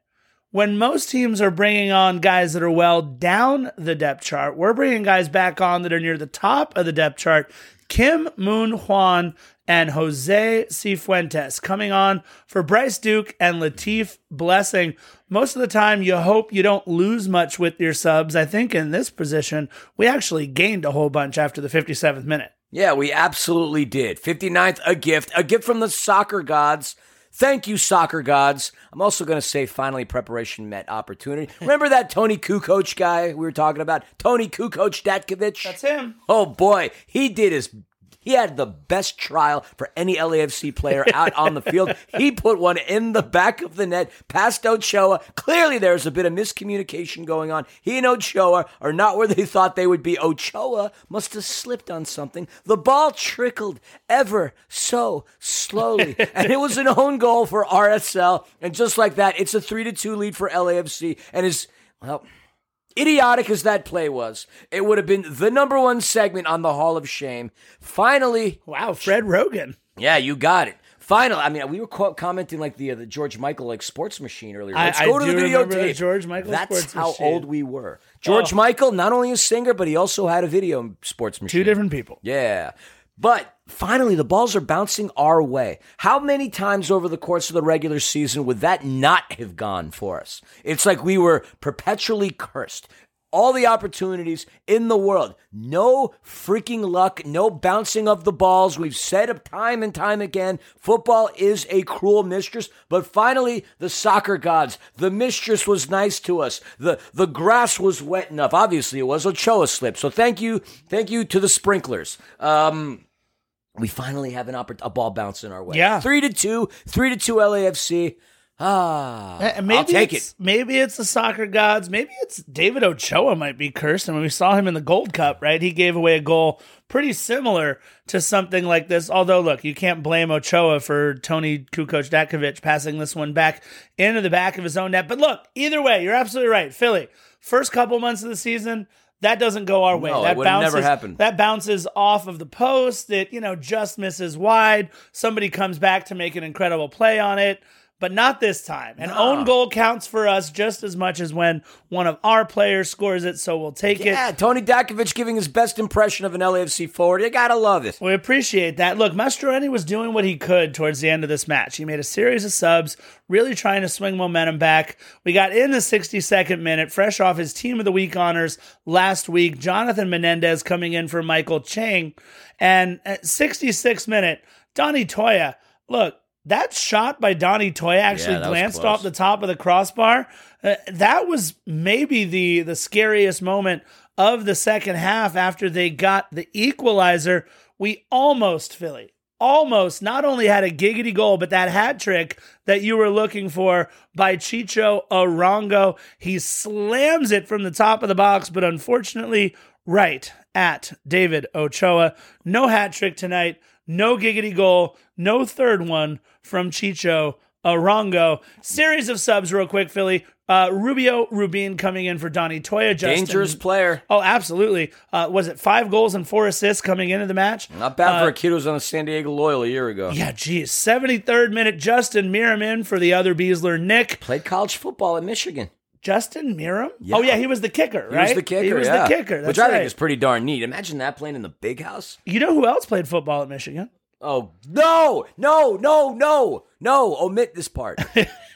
when most teams are bringing on guys that are well down the depth chart, we're bringing guys back on that are near the top of the depth chart. Kim Moon Hwan and Jose Cifuentes coming on for Bryce Duke and Latif Blessing. Most of the time, you hope you don't lose much with your subs. I think in this position, we actually gained a whole bunch after the 57th minute. Yeah, we absolutely did. 59th, a gift. A gift from the soccer gods. Thank you, soccer gods. I'm also going to say finally preparation met opportunity. Remember that Tony Kukoc guy we were talking about? Tony Kukoc Datkovic? That's him. Oh boy, he did his. He had the best trial for any LAFC player out on the field. He put one in the back of the net past Ochoa. Clearly, there's a bit of miscommunication going on. He and Ochoa are not where they thought they would be. Ochoa must have slipped on something. The ball trickled ever so slowly, and it was an own goal for RSL. And just like that, it's a three to two lead for LAFC. And is well idiotic as that play was, it would have been the number one segment on the Hall of Shame. Finally, Wow, Fred Roggin. yeah, you got it. Finally, I mean, we were co- commenting like the uh, the George Michael like sports machine earlier. Let's I go to do the remember the. George Michael That's how machine. old we were. George Michael, not only a singer, but he also had a video sports machine. Two different people. Yeah. But finally, the balls are bouncing our way. How many times over the course of the regular season would that not have gone for us? It's like we were perpetually cursed. All the opportunities in the world. No freaking luck. No bouncing of the balls. We've said it time and time again. Football is a cruel mistress. But finally, the soccer gods, the mistress was nice to us. The, the grass was wet enough. Obviously, it was. Ochoa slip. So thank you. Thank you to the sprinklers. Um, we finally have an oppor- a ball bouncing our way. Yeah. Three to two, three to two LAFC. Ah, Maybe I'll take it's, it. Maybe it's the soccer gods. Maybe it's David Ochoa might be cursed. And when we saw him in the Gold Cup, right, he gave away a goal pretty similar to something like this. Although, look, you can't blame Ochoa for Tony Kukoc Datkovic passing this one back into the back of his own net. But look, either way, you're absolutely right. Philly, first couple months of the season, that doesn't go our way. No, that bounces, never happened. That bounces off of the post. It you know just misses wide. Somebody comes back to make an incredible play on it, but not this time. An own goal counts for us just as much as when one of our players scores it. So we'll take it. Yeah, Tony Datkovic giving his best impression of an LAFC forward. You gotta love it. We appreciate that. Look, Mastroeni was doing what he could towards the end of this match. He made a series of subs, really trying to swing momentum back. We got in the 62nd minute, fresh off his Team of the Week honors last week. Jonathan Menendez coming in for Maikel Chang. And at 66th minute, Donny Toia, look, that shot by Donny Toia actually Yeah, glanced off the top of the crossbar. Uh, that was maybe the the scariest moment of the second half after they got the equalizer. We almost Philly almost not only had a giggity goal, but that hat trick that you were looking for by Chicho Arango. He slams it from the top of the box, but unfortunately, right at David Ochoa. No hat trick tonight. No giggity goal. No third one from Chicho Arango. Series of subs, real quick, Philly. Uh, Rubio Rubin coming in for Donny Toia. Justin, Dangerous player. Oh, absolutely. Uh, was it five goals and four assists coming into the match? Not bad for a kid who was on the San Diego Loyal a year ago. Uh, Yeah, geez. 73rd minute, Justin Meram in for the other Besler, Nick. Played college football at Michigan. Justin Meram? Oh, yeah, he was the kicker, right? He was the kicker. He was yeah. the kicker. That's which I right. think is pretty darn neat. Imagine that playing in the big house. You know who else played football at Michigan? Oh no, no, no, no, no! Omit this part.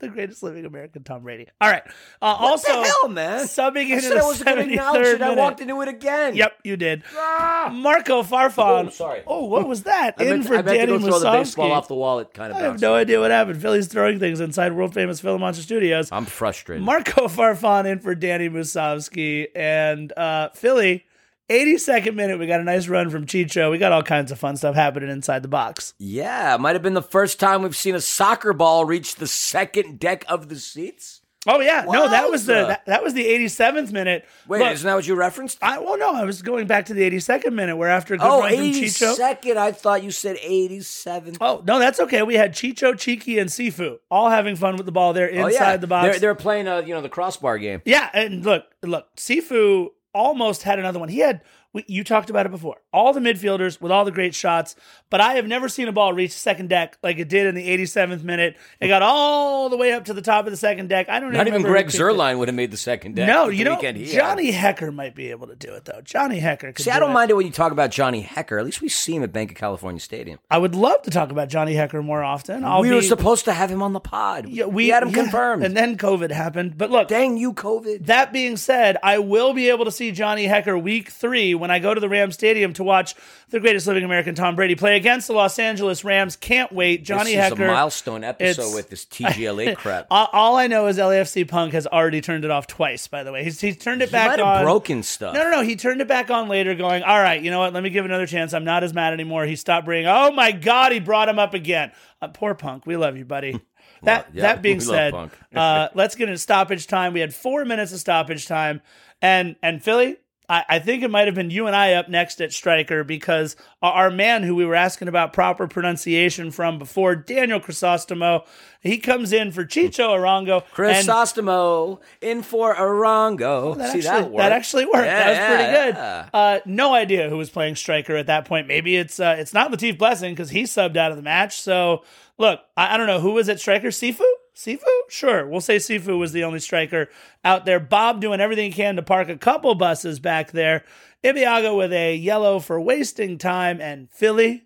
The greatest living American, Tom Brady. All right. Uh, also, hell, man? subbing I into said the I wasn't going to acknowledge 73rd it. I walked into it again. Yep, you did. Marco Farfan. Oh, sorry. Oh, what was that? I in meant, for I meant to Danny go throw the baseball off the wall. It kind of I have bounced. no idea what happened. Philly's throwing things inside world famous Philomonster Studios. I'm frustrated. Marco Farfan in for Danny Musovski and uh, Philly. 82nd minute, we got a nice run from Chicho. We got all kinds of fun stuff happening inside the box. yeah, might have been the first time we've seen a soccer ball reach the second deck of the seats. Oh yeah, no, that was the that, that was the 87th minute. Wait, Look, isn't that what you referenced? I well no, I was going back to the 82nd minute where after a good Oh, run from Chicho. 82nd. I thought you said 87. Oh no, that's okay. We had Chicho, Cheeky, and Sifu all having fun with the ball there Oh, inside yeah. the box. They're, they're playing, a you know, the crossbar game. Yeah, and look, look, Sifu almost had another one. He had you talked about it before. All the midfielders with all the great shots, but I have never seen a ball reach the second deck like it did in the 87th minute. It got all the way up to the top of the second deck. I don't Not even Greg who kicked it. Zuerlein would have made the second deck. No, you know weekend he had. Johnny Hekker might be able to do it though. Johnny Hekker. Could See, I do don't it. mind it when you talk about Johnny Hekker. At least we see him at Bank of California Stadium. I would love to talk about Johnny Hekker more often. I'll we be, were supposed to have him on the pod. yeah, we, had him yeah, confirmed. and then COVID happened. But look, Dang you, COVID. That being said, I will be able to see Johnny Hekker week three when I go to the Rams Stadium to watch the greatest living American Tom Brady play against the Los Angeles Rams. Can't wait. Johnny this Hekker. is a milestone episode it's- with this TGLA crap. all, all I know is LAFC Punk has already turned it off twice, by the way. He's, he's turned it He back on. broken stuff. No, no, no. He turned it back on later, going, All right, you know what? Let me give it another chance. I'm not as mad anymore. He stopped bringing, Oh my God, he brought him up again. Uh, poor Punk. We love you, buddy. That, yeah, that being said, uh, let's get into stoppage time. We had four minutes of stoppage time. And, and Philly, I, I think it might have been you and I up next at striker because our, man who we were asking about proper pronunciation from before, Daniel Crisostomo, he comes in for Chicho Arango. Crisostomo in for Arango. that See, actually, that worked. that actually worked. Yeah, that was pretty good. yeah. Uh, no idea who was playing striker at that point. Maybe it's uh, it's not Latif Blessing because he subbed out of the match. So look, I, I don't know who was at striker. Sifu, Sifu, sure. We'll say Sifu was the only striker out there. Bob doing everything he can to park a couple buses back there. Ibeagha with a yellow for wasting time and Philly.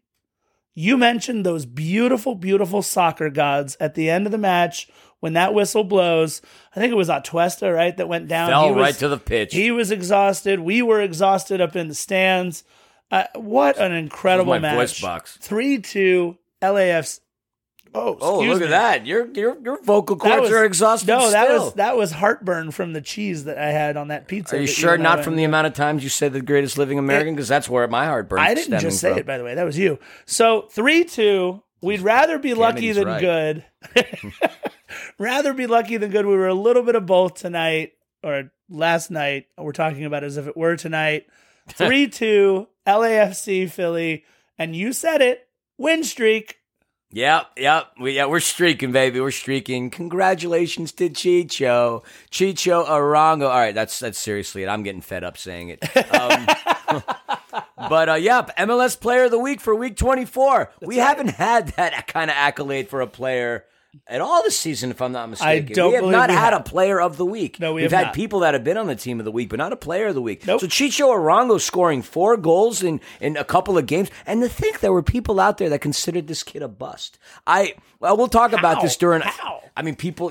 You mentioned those beautiful, beautiful soccer gods at the end of the match when that whistle blows. I think it was Atuesta, right, that went down. Fell He was- right to the pitch. he was exhausted. We were exhausted up in the stands. Uh, what an incredible match! Three two LAFC. Oh, oh, look me. at that. Your your your vocal cords was- are exhausted. No, that still. was that was heartburn from the cheese that I had on that pizza. Are you sure not from the amount of times you said the greatest living American? Because that's where my heartburn. I didn't just say it, by the way. That was you. So three two. We'd rather be lucky than right. good. rather be lucky than good. We were a little bit of both tonight or last night. We're talking about as if it were tonight. 3 2, LAFC Philly. And you said it win streak. Yep, yep. We, yeah, we're streaking, baby. We're streaking. Congratulations to Chicho. Chicho Arango. All right, that's that's seriously it. I'm getting fed up saying it. Um, but uh, yep, MLS Player of the Week for Week 24. we haven't had that kind of accolade for a player at all this season, if I'm not mistaken. don't we have not we had have. a Player of the Week. No, we We've have had not. people that have been on the Team of the Week, but not a Player of the Week. Nope. So Chicho Arango scoring four goals in, in a couple of games, and to think there were people out there that considered this kid a bust. I well, we'll talk about this during. How? I mean, people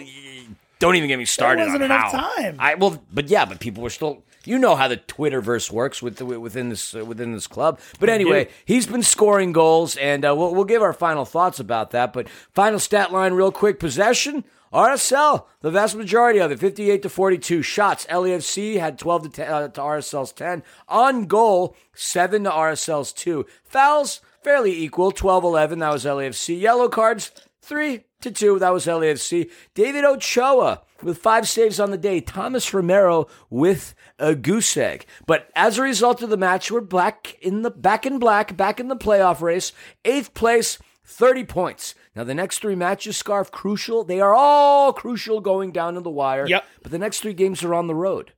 don't even get me started. There wasn't on enough how. time. I well, but yeah, but people were still. You know how the Twitterverse works with the, within this uh, within this club. But anyway, he's been scoring goals, and uh, we'll we'll give our final thoughts about that. But final stat line, real quick: possession. RSL, the vast majority of it, 58 to 42 shots. LAFC had 12 to, 10, uh, to RSL's 10. On goal, 7 to RSL's 2. Fouls, fairly equal, 12 11. That was LAFC. Yellow cards, 3 to 2. That was LAFC. David Ochoa with five saves on the day. Thomas Romero with a goose egg. But as a result of the match, we're black in the back in black, back in the playoff race. Eighth place, 30 points. Now, the next three matches, Scarf, crucial. They are all crucial going down to the wire. Yep. But the next three games are on the road.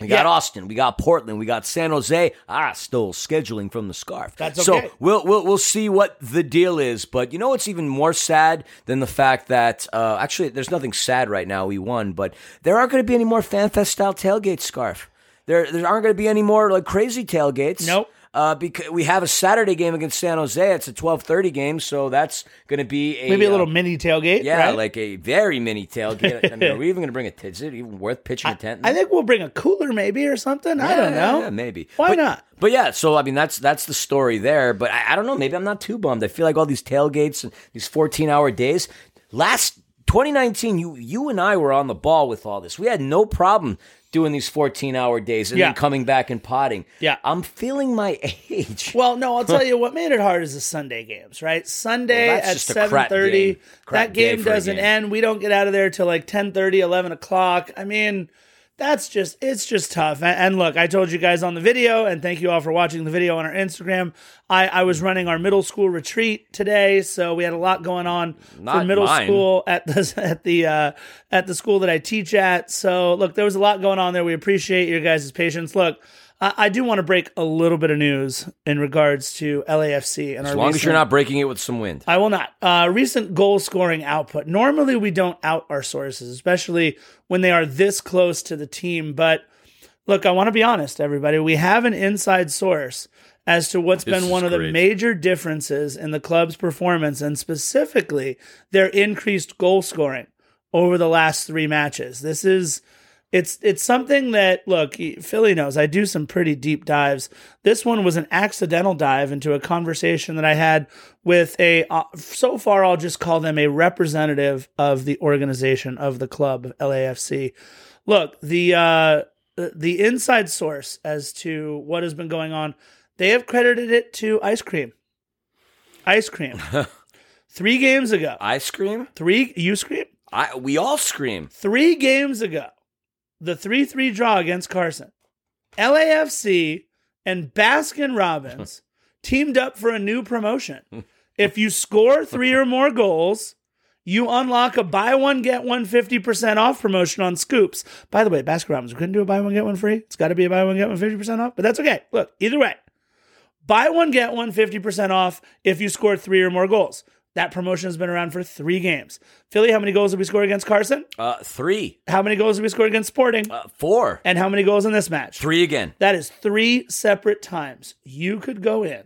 We got Yeah. Austin, we got Portland, we got San Jose. Ah, still scheduling from the scarf. That's So we'll we'll we'll see what the deal is. But you know what's even more sad than the fact that uh, actually there's nothing sad right now. We won, but there aren't going to be any more FanFest style tailgates. Scarf. There there aren't going to be any more like crazy tailgates. Nope. Uh, because we have a Saturday game against San Jose. It's a twelve thirty game, so that's going to be a Maybe a uh, little mini tailgate. yeah, right? like a very mini tailgate. I mean, are we even going to bring a? T- is it even worth pitching a tent? I think we'll bring a cooler maybe or something. I don't Yeah, know. yeah, maybe. Why But- not? But yeah, so I mean that's that's the story there. But I, I don't know. Maybe I'm not too bummed. I feel like all these tailgates and these 14 hour days. Last 2019, you you and I were on the ball with all this. We had no problem doing these 14 hour days and Yeah. then coming back and potting. Yeah. I'm feeling my age. Well, no, I'll tell you what made it hard is the Sunday games, right? Sunday Well, at 7:30. crap game. That game doesn't game. end. We don't get out of there till like 10 11 o'clock. I mean, that's just it's just tough. And look, I told you guys on the video, and thank you all for watching the video on our Instagram. I, I was running our middle school retreat today, so we had a lot going on for middle mine. school at the at the uh, at the school that I teach at. So look, there was a lot going on there. We appreciate your guys' patience. Look. I I do want to break a little bit of news in regards to LAFC and as our long as you're not breaking it with some wind. I will not. Uh, recent goal scoring output. Normally, we don't out our sources, especially when they are this close to the team. But look, I want to be honest, everybody. We have an inside source as to what's This been one of the major differences in the club's performance and specifically their increased goal scoring over the last three matches. This is. It's it's something that look Philly knows. I do some pretty deep dives. This one was an accidental dive into a conversation that I had with a. Uh, so far, I'll just call them a representative of the organization of the club of LAFC. Look, the uh, the inside source as to what has been going on, they have credited it to ice cream. Ice cream. three games ago, Ice cream? three you scream. I we all scream. Three games ago, the 3 3 draw against Carson, LAFC and Baskin Robbins teamed up for a new promotion. If you score three or more goals, you unlock a buy one, get one 50% off promotion on scoops. By the way, Baskin Robbins, we couldn't do a buy one, get one free. It's got to be a buy one, get one 50% off, but that's okay. Look, either way, buy one, get one 50% off if you score three or more goals. That promotion has been around for three games. Philly, how many goals did we score against Carson? Uh, three, How many goals did we score against Sporting? uh, four, and how many goals in this match? three again. That is three separate times. You could go in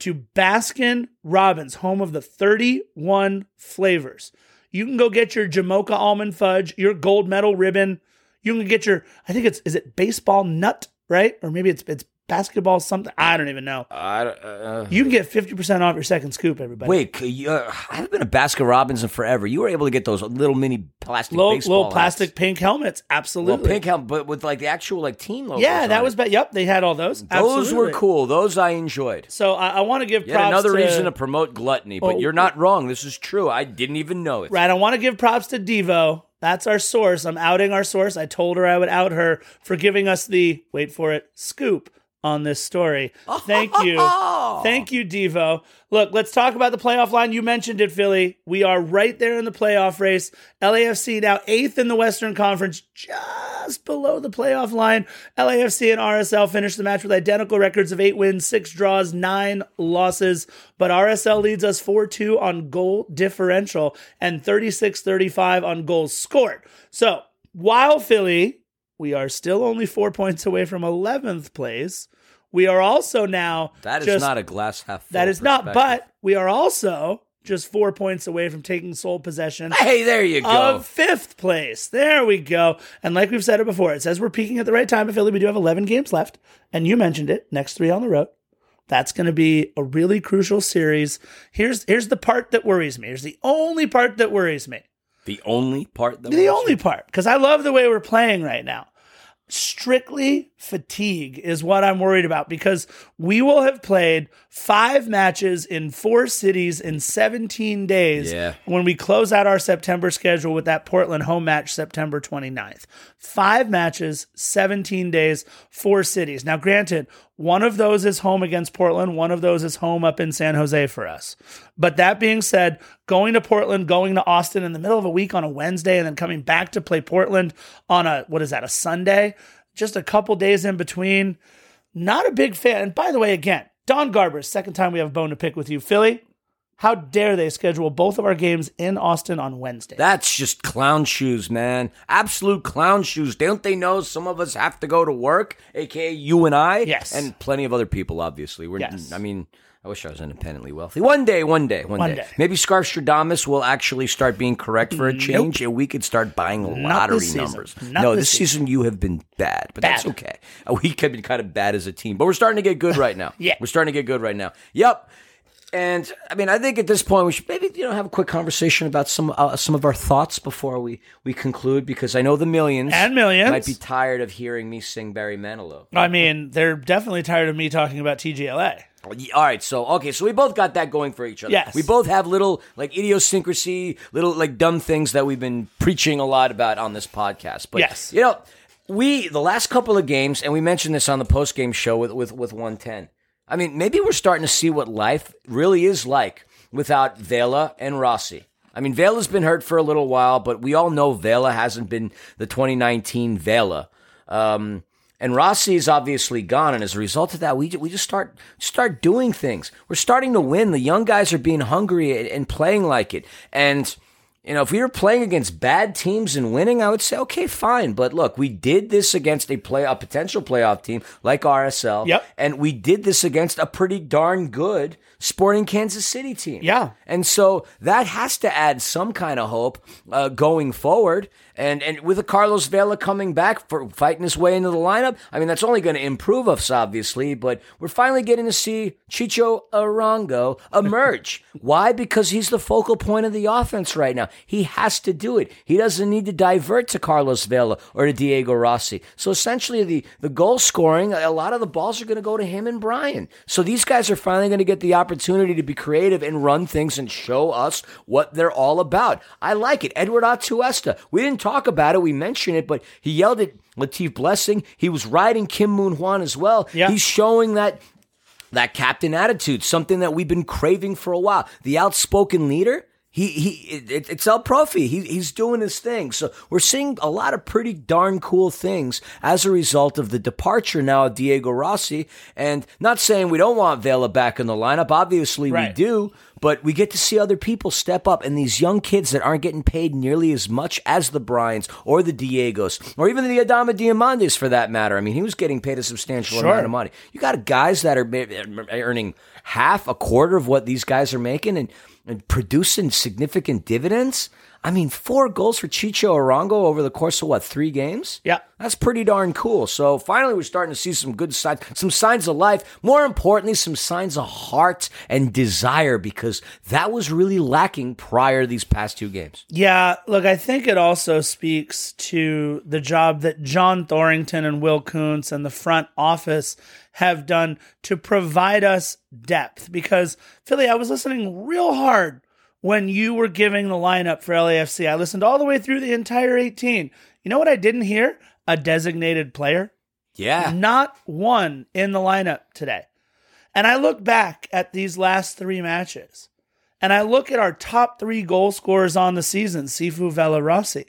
to Baskin Robbins, home of the 31 flavors. You can go get your Jamocha almond fudge, your gold medal ribbon. You can get your, I think it's, is it baseball nut, right? Or maybe it's, it's basketball something. I don't even know. I, uh, You can get fifty percent off your second scoop, everybody. wait, you, uh, I haven't been a Baskin Robinson forever. You were able to get those little mini plastic little, little plastic pink helmets. Absolutely. Well, pink helmet, but with like the actual like team logo. yeah, that was. Ba- yep, they had all those. Those Absolutely. were cool. Those I enjoyed. So I, I want to give Yet another to, reason to promote gluttony, but Oh. you're not wrong. This is true. I didn't even know it. Right. I want to give props to Devo. That's our source. I'm outing our source. I told her I would out her for giving us the wait for it scoop on this story. Thank you. Thank you, Devo. Look, let's talk about the playoff line. You mentioned it, Philly. We are right there in the playoff race. LAFC now eighth in the Western Conference, just below the playoff line. LAFC and RSL finished the match with identical records of eight wins, six draws, nine losses. But RSL leads us 4 2 on goal differential and 36 35 on goals scored. So while Philly, we are still only four points away from 11th place. We are also now That is just- not a glass half full. that is not, but we are also just four points away from taking sole possession hey, there you go. of fifth place. There we go. And like we've said it before, it says we're peaking at the right time. In Philly, we do have 11 games left. And you mentioned it, next three on the road. That's going to be a really crucial series. Here's here's the part that worries me. Here's the only part that worries me. the only part that The only part, because I love the way we're playing right now. Strictly fatigue is what I'm worried about because we will have played five matches in four cities in 17 days Yeah. when we close out our September schedule with that Portland home match September 29th. Five matches, 17 days, four cities. Now, granted, one of those is home against Portland, one of those is home up in San Jose for us. But that being said, going to Portland, going to Austin in the middle of a week on a Wednesday, and then coming back to play Portland on a, what is that, a Sunday? Just a couple days in between. Not a big fan. And by the way, again, Don Garber, second time we have a bone to pick with you. Philly, how dare they schedule both of our games in Austin on Wednesday? That's just clown shoes, man. Absolute clown shoes. Don't they know some of us have to go to work, aka you and I? Yes. And plenty of other people, obviously. We're, Yes. I mean, I wish I was independently wealthy. One day, one day, one, One day. day. Maybe Scarstradamus will actually start being correct for a change, and we could start buying lottery numbers. Not no, this this season you have been bad, but that's okay. We have been kind of bad as a team, but we're starting to get good right now. Yeah. We're starting to get good right now. Yep. And I mean, I think at this point we should maybe you know have a quick conversation about some uh, some of our thoughts before we we conclude because I know the millions And millions. might be tired of hearing me sing Barry Manilow. I mean, they're definitely tired of me talking about TGLA. All right, so okay, so we both got that going for each other. Yes. we both have little like idiosyncrasy, little like dumb things that we've been preaching a lot about on this podcast. But Yes. you know, we the last couple of games, and we mentioned this on the post game show with with with one ten. I mean, maybe we're starting to see what life really is like without Vela and Rossi. I mean, Vela's been hurt for a little while, but we all know Vela hasn't been the 2019 Vela. Um, and Rossi is obviously gone, and as a result of that, we we just start start doing things. We're starting to win. The young guys are being hungry and, and playing like it. And you know, if we were playing against bad teams and winning, I would say okay, fine. But look, we did this against a play a potential playoff team like RSL. Yep. And we did this against a pretty darn good Sporting Kansas City team. Yeah. And so that has to add some kind of hope uh, going forward. And and with a Carlos Vela coming back for fighting his way into the lineup, I mean that's only going to improve us, obviously. But we're finally getting to see Chicho Arango emerge. Why? Because he's the focal point of the offense right now. He has to do it. He doesn't need to divert to Carlos Vela or to Diego Rossi. So essentially, the the goal scoring, a lot of the balls are going to go to him and Brian. So these guys are finally going to get the opportunity to be creative and run things and show us what they're all about. I like it. Edward Atuesta. We didn't talk about it. We mentioned it, but he yelled at Latif Blessing. He was riding Kim Moon Hwan as well. Yeah. He's showing that that captain attitude, something that we've been craving for a while. The outspoken leader. He he, it, it's El Profi. He he's doing his thing. So we're seeing a lot of pretty darn cool things as a result of the departure now of Diego Rossi. And not saying we don't want Vela back in the lineup. Obviously we do. But we get to see other people step up, and these young kids that aren't getting paid nearly as much as the Bryans or the Diegos or even the Adama Diomandes for that matter. I mean, he was getting paid a substantial Sure. amount of money. You got guys that are earning half, a quarter of what these guys are making, and, and producing significant dividends. I mean, four goals for Chicho Arango over the course of what, three games? Yeah. That's pretty darn cool. So finally, we're starting to see some good signs, some signs of life. More importantly, some signs of heart and desire because that was really lacking prior to these past two games. Yeah, look, I think it also speaks to the job that John Thorrington and Will Kuntz and the front office have done to provide us depth. Because, Philly, I was listening real hard when you were giving the lineup for LAFC. I listened all the way through the entire 18. You know what I didn't hear? A designated player. Yeah. Not one in the lineup today. And I look back at these last three matches and I look at our top three goal scorers on the season, Cifu Vela Rossi.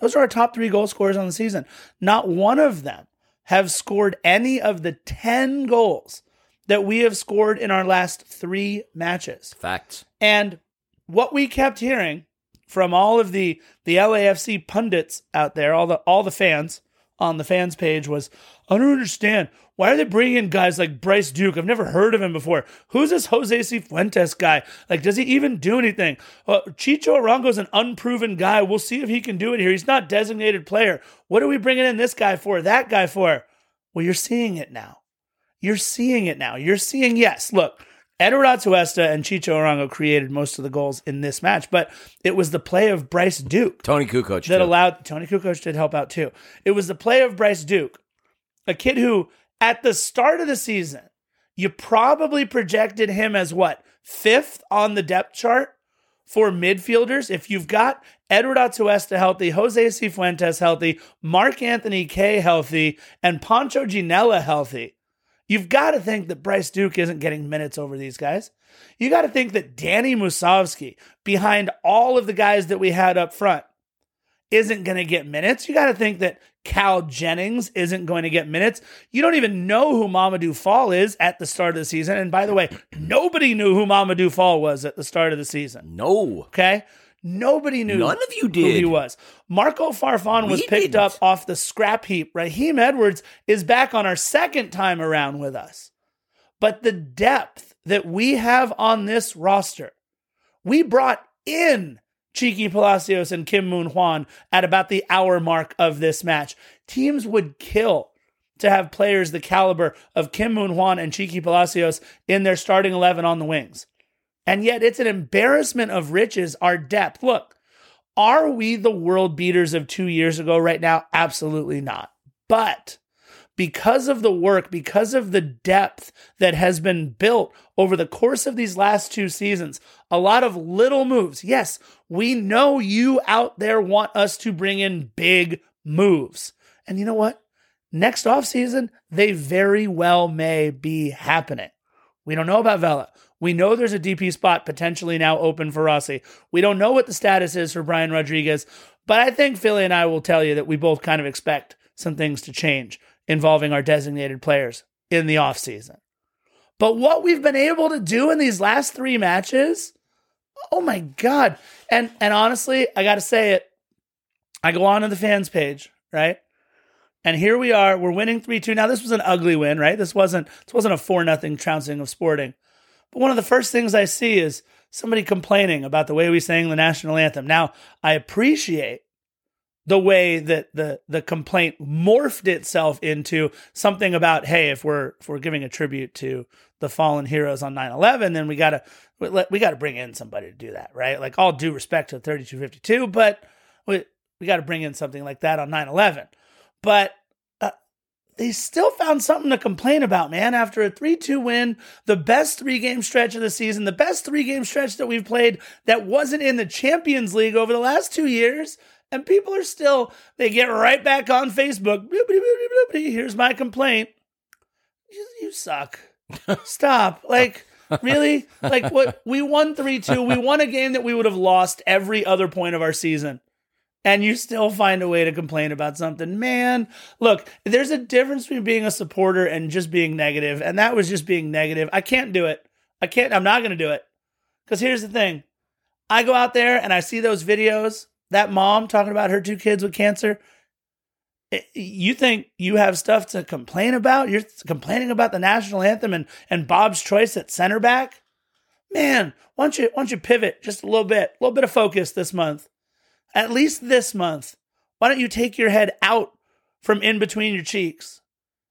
Those are our top three goal scorers on the season. Not one of them have scored any of the 10 goals that we have scored in our last three matches. Facts. And what we kept hearing from all of the the LAFC pundits out there, all the all the fans on the fans page was, I don't understand. Why are they bringing in guys like Bryce Duke? I've never heard of him before. Who's this Jose Cifuentes guy? Like, does he even do anything? Uh, Chicho Arango's an unproven guy. We'll see if he can do it here. He's not designated player. What are we bringing in this guy for? That guy for? Well, you're seeing it now. You're seeing it now. You're seeing, yes, look, Edward Atuesta and Chicho Arango created most of the goals in this match, but it was the play of Bryce Duke Tony Kukoc. that too. allowed Tony Kukoc did help out too. It was the play of Bryce Duke, a kid who at the start of the season, you probably projected him as what fifth on the depth chart for midfielders. If you've got Edward Atuesta healthy, Jose Cifuentes healthy, Mark Anthony Kaye healthy, and Pancho Ginella healthy, you've got to think that Bryce Duke isn't getting minutes over these guys. You got to think that Danny Musovski, behind all of the guys that we had up front, isn't going to get minutes. You got to think that Cal Jennings isn't going to get minutes. You don't even know who Mamadou Fall is at the start of the season. And by the way, nobody knew who Mamadou Fall was at the start of the season. no. Okay? Nobody knew None of you did. who he was. Marco Farfan was picked didn't. up off the scrap heap. Raheem Edwards is back on our second time around with us. But the depth that we have on this roster, we brought in Cheeky Palacios and Kim Moon Hwan at about the hour mark of this match. Teams would kill to have players the caliber of Kim Moon Hwan and Cheeky Palacios in their starting 11 on the wings. And yet it's an embarrassment of riches, our depth. Look, are we the world beaters of two years ago right now? Absolutely not. But because of the work, because of the depth that has been built over the course of these last two seasons, a lot of little moves. Yes, we know you out there want us to bring in big moves. And you know what? Next offseason, they very well may be happening. We don't know about Vela. We know there's a DP spot potentially now open for Rossi. We don't know what the status is for Brian Rodriguez, but I think Philly and I will tell you that we both kind of expect some things to change involving our designated players in the offseason. But what we've been able to do in these last three matches, oh my God. And and honestly, I gotta say it. I go on to the fans page, right? And here we are. We're winning 3-2. Now this was an ugly win, right? This wasn't this wasn't a 4 nothing trouncing of sporting. But one of the first things I see is somebody complaining about the way we sang the national anthem. Now, I appreciate the way that the the complaint morphed itself into something about hey, if we're if we're giving a tribute to the fallen heroes on 9/11, then we got to we, got to bring in somebody to do that, right? Like all due respect to 3252, but we we got to bring in something like that on 9/11. But they still found something to complain about, man. After a 3 2 win, the best three game stretch of the season, the best three game stretch that we've played that wasn't in the Champions League over the last two years. And people are still, they get right back on Facebook. Here's my complaint. You, you suck. Stop. Like, really? Like, what? We won 3 2. We won a game that we would have lost every other point of our season and you still find a way to complain about something. Man, look, there's a difference between being a supporter and just being negative, and that was just being negative. I can't do it. I can't, I'm not going to do it. Because here's the thing I go out there and I see those videos, that mom talking about her two kids with cancer. You think you have stuff to complain about? You're complaining about the national anthem and, and Bob's choice at center back? Man, why don't you why don't you pivot just a little bit, a little bit of focus this month? At least this month, why don't you take your head out from in between your cheeks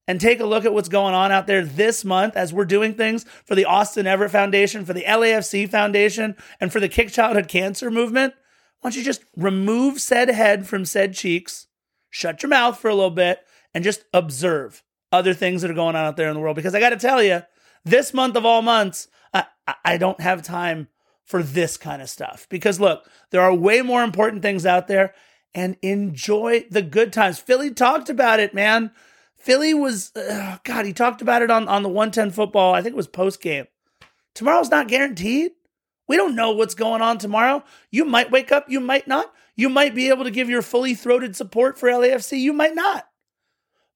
and take a look at what's going on out there this month as we're doing things for the Austin Everett Foundation, for the LAFC Foundation, and for the Kick Childhood Cancer Movement? Why don't you just remove said head from said cheeks, shut your mouth for a little bit, and just observe other things that are going on out there in the world? Because I got to tell you, this month of all months, I, I don't have time for this kind of stuff. Because look, there are way more important things out there and enjoy the good times. Philly talked about it, man. Philly was, uh, God, he talked about it on, on the 110 football. I think it was post game. Tomorrow's not guaranteed. We don't know what's going on tomorrow. You might wake up, you might not. You might be able to give your fully throated support for LAFC, you might not.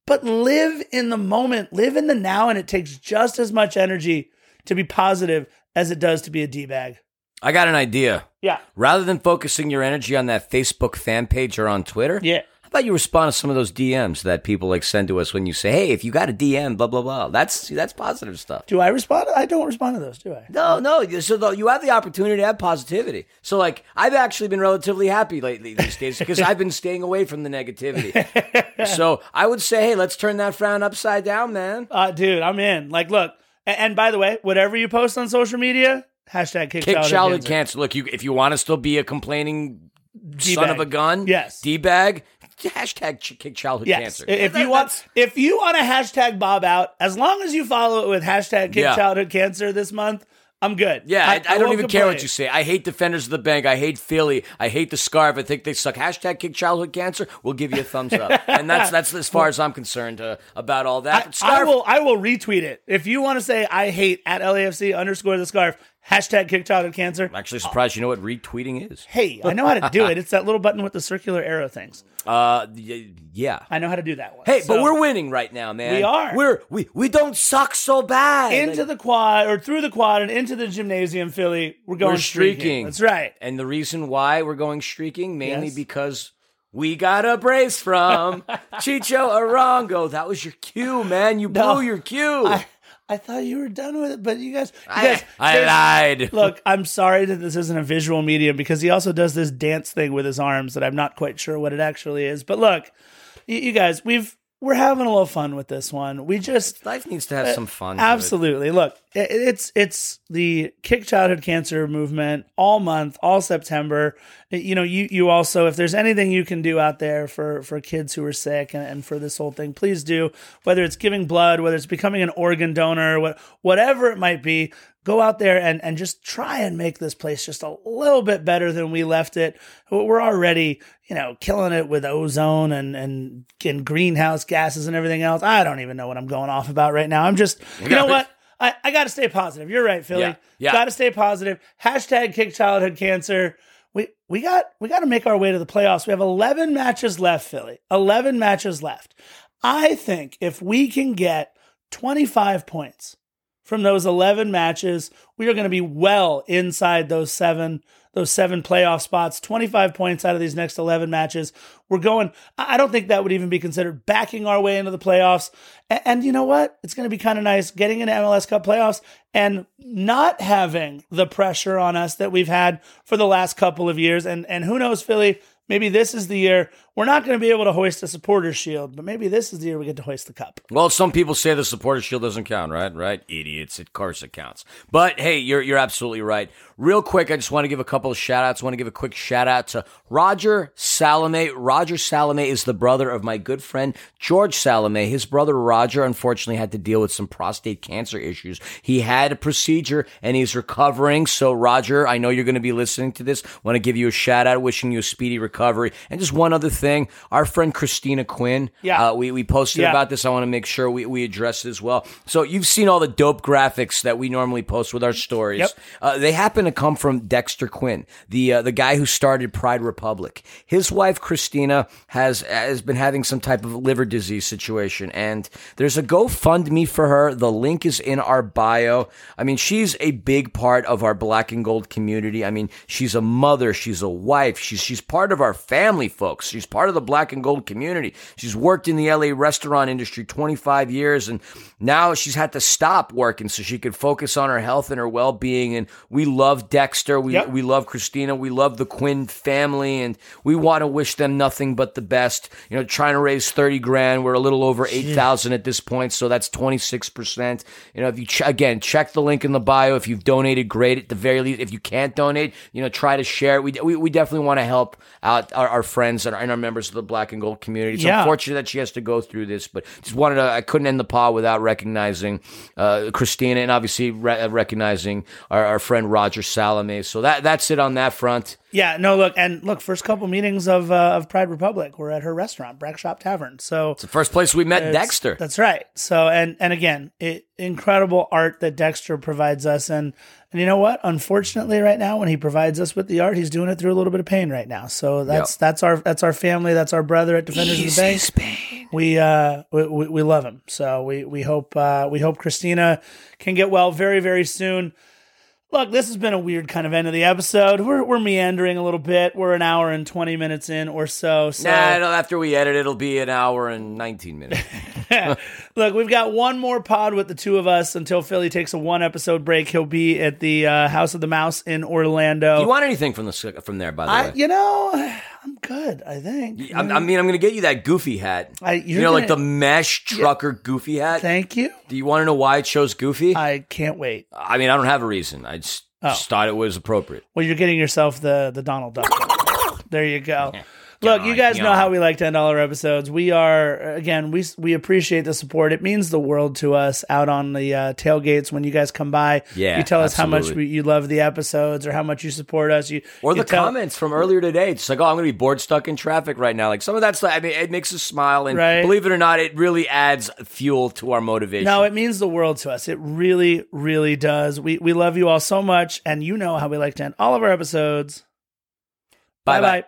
But live in the moment, live in the now, and it takes just as much energy to be positive as it does to be a D bag. I got an idea. Yeah. Rather than focusing your energy on that Facebook fan page or on Twitter, Yeah. how about you respond to some of those DMs that people like send to us when you say, "Hey, if you got a DM, blah blah blah." That's see, that's positive stuff. Do I respond? I don't respond to those, do I? No, no. So though you have the opportunity to have positivity. So like I've actually been relatively happy lately these days because I've been staying away from the negativity. so I would say, hey, let's turn that frown upside down, man. Uh, dude, I'm in. Like, look, and, and by the way, whatever you post on social media, hashtag kick, Kick childhood childhood cancer. cancer. Look, you if you want to still be a complaining son of a gun, Yes. d bag. Hashtag kick childhood Yes. cancer. If That- you want, that's- if you want to hashtag Bob out, as long as you follow it with hashtag kick Yeah. childhood cancer this month, I'm good. Yeah, I, I, don't won't even care what you say. I hate defenders of the bank. I hate Philly. I hate the scarf. I think they suck. Hashtag kick childhood cancer. We'll give you a thumbs up, and that's that's as far as I'm concerned uh, about all that. I, scarf. I will. I will retweet it if you want to say I hate at LAFC underscore the scarf hashtag kick childhood cancer. I'm actually surprised. You know what retweeting is? Hey, I know how to do it. It's that little button with the circular arrow things. Uh, y- yeah. I know how to do that one. Hey, but we're winning right now, man. We are. We're we we don't suck so bad. into the quad or through the quad and into the gymnasium, Philly. We're going we're streaking. That's right. And the reason why we're going streaking mainly Yes. because. We got a brace from Chicho Arango. That was your cue, man. You blew your cue. I, I thought you were done with it, but you guys, you I, guys I there's- lied. Look, I'm sorry that this isn't a visual medium because he also does this dance thing with his arms that I'm not quite sure what it actually is. But look, you, you guys, we've we're having a little fun with this one. We just Life needs to have uh, some fun. Absolutely. Look, it, it's it's the Kick Childhood Cancer movement all month, all September. You know, you you also, if there's anything you can do out there for for kids who are sick and, and for this whole thing, please do. Whether it's giving blood, whether it's becoming an organ donor, what whatever it might be, go out there and and just try and make this place just a little bit better than we left it. We're already, you know, killing it with ozone and and, and greenhouse gases and everything else. I don't even know what I'm going off about right now. I'm just, you know what? I, I got to stay positive. You're right, Philly. Yeah, yeah. Got to stay positive. Hashtag kick childhood cancer. We we got we got to make our way to the playoffs. We have 11 matches left, Philly. 11 matches left. I think if we can get 25 points from those 11 matches, we are going to be well inside those seven those seven playoff spots. 25 points out of these next 11 matches. We're going. I don't think that would even be considered backing our way into the playoffs. A- And, you know what? It's going to be kind of nice getting into MLS Cup playoffs and not having the pressure on us that we've had for the last couple of years. And and who knows, Philly? Maybe this is the year we're not going to be able to hoist a supporter shield, but maybe this is the year we get to hoist the cup. Well, some people say the supporter shield doesn't count, right? Right? Idiots. Of course it counts. But hey, you're you're absolutely right. Real quick, I just want to give a couple of shout outs. I want to give a quick shout out to Roger Salome. Roger Salome is the brother of my good friend George Salome. His brother Roger unfortunately had to deal with some prostate cancer issues. He had a procedure and he's recovering. So Roger, I know you're going to be listening to this. I Want to give you a shout out, wishing you a speedy recovery. And just one other thing, our friend Christina Quinn. Yeah. uh, we we posted Yeah. about this. I want to make sure we, we address it as well. So you've seen all the dope graphics that we normally post with our stories. Yep. Uh, they happen to come from Dexter Quinn, the uh, the guy who started Pride Republic. His wife Christina has has been having some type of liver disease situation, and there's a GoFundMe for her. The link is in our bio. I mean, she's a big part of our Black and Gold community. I mean, she's a mother, she's a wife, she's she's part of our family, folks. She's part of the black and gold community. She's worked in the LA restaurant industry 25 years and now she's had to stop working so she could focus on her health and her well-being and we love Dexter, we Yep. we love Christina, we love the Quinn family and we want to wish them nothing but the best. You know, trying to raise 30 grand, we're a little over 8,000 at this point, so that's 26%. You know, if you ch- again, check the link in the bio if you've donated great at the very least. If you can't donate, you know, try to share it. We we, we definitely want to help out our, our friends and our, and our members of the black and gold community. It's Yeah. unfortunate that she has to go through this, but just wanted to I couldn't end the pod without recognizing uh, Christina and obviously re- recognizing our, our friend Roger Salame. So that that's it on that front. Yeah, no, look, and look, first couple meetings of uh, of Pride Republic were at her restaurant, Brack Shop Tavern. So it's The first place we met Dexter. That's right. So and and again, it incredible art that Dexter provides us and and you know what? Unfortunately, right now when he provides us with the art, he's doing it through a little bit of pain right now. So that's Yep. that's our that's our family, that's our brother at Defenders of the Bank. We uh we, we, we love him. So we we hope uh we hope Christina can get well very very soon. Look, this has been a weird kind of end of the episode. We're we're meandering a little bit. We're an hour and 20 minutes in or so. So Nah, no, after we edit, it'll be an hour and 19 minutes. Look, we've got one more pod with the two of us until Philly takes a one episode break. He'll be at the uh, House of the Mouse in Orlando. Do you want anything from the from there, by the I, way? you know, I'm good. I think. I, I mean, I'm going to get you that goofy hat. I- you know, like the mesh trucker goofy hat. Thank you. Do you want to know why it chose goofy? I, I can't wait. I mean, I don't have a reason. I just, Oh. just thought it was appropriate. Well, you're getting yourself the the Donald Duck. there you go. Look, you guys know yeah. how we like to end all our episodes. We are again, we we appreciate the support. It means the world to us out on the uh, tailgates when you guys come by. Yeah, you tell us how much we, you love the episodes or how much you support us. You Or you the tell- comments from earlier today. It's like, oh, I'm going to be bored, stuck in traffic right now. Like some of that stuff, I mean, it makes us smile. And Right. believe it or not, it really adds fuel to our motivation. No, it means the world to us. It really, really does. We we love you all so much, and you know how we like to end all of our episodes. Bye-bye. bye.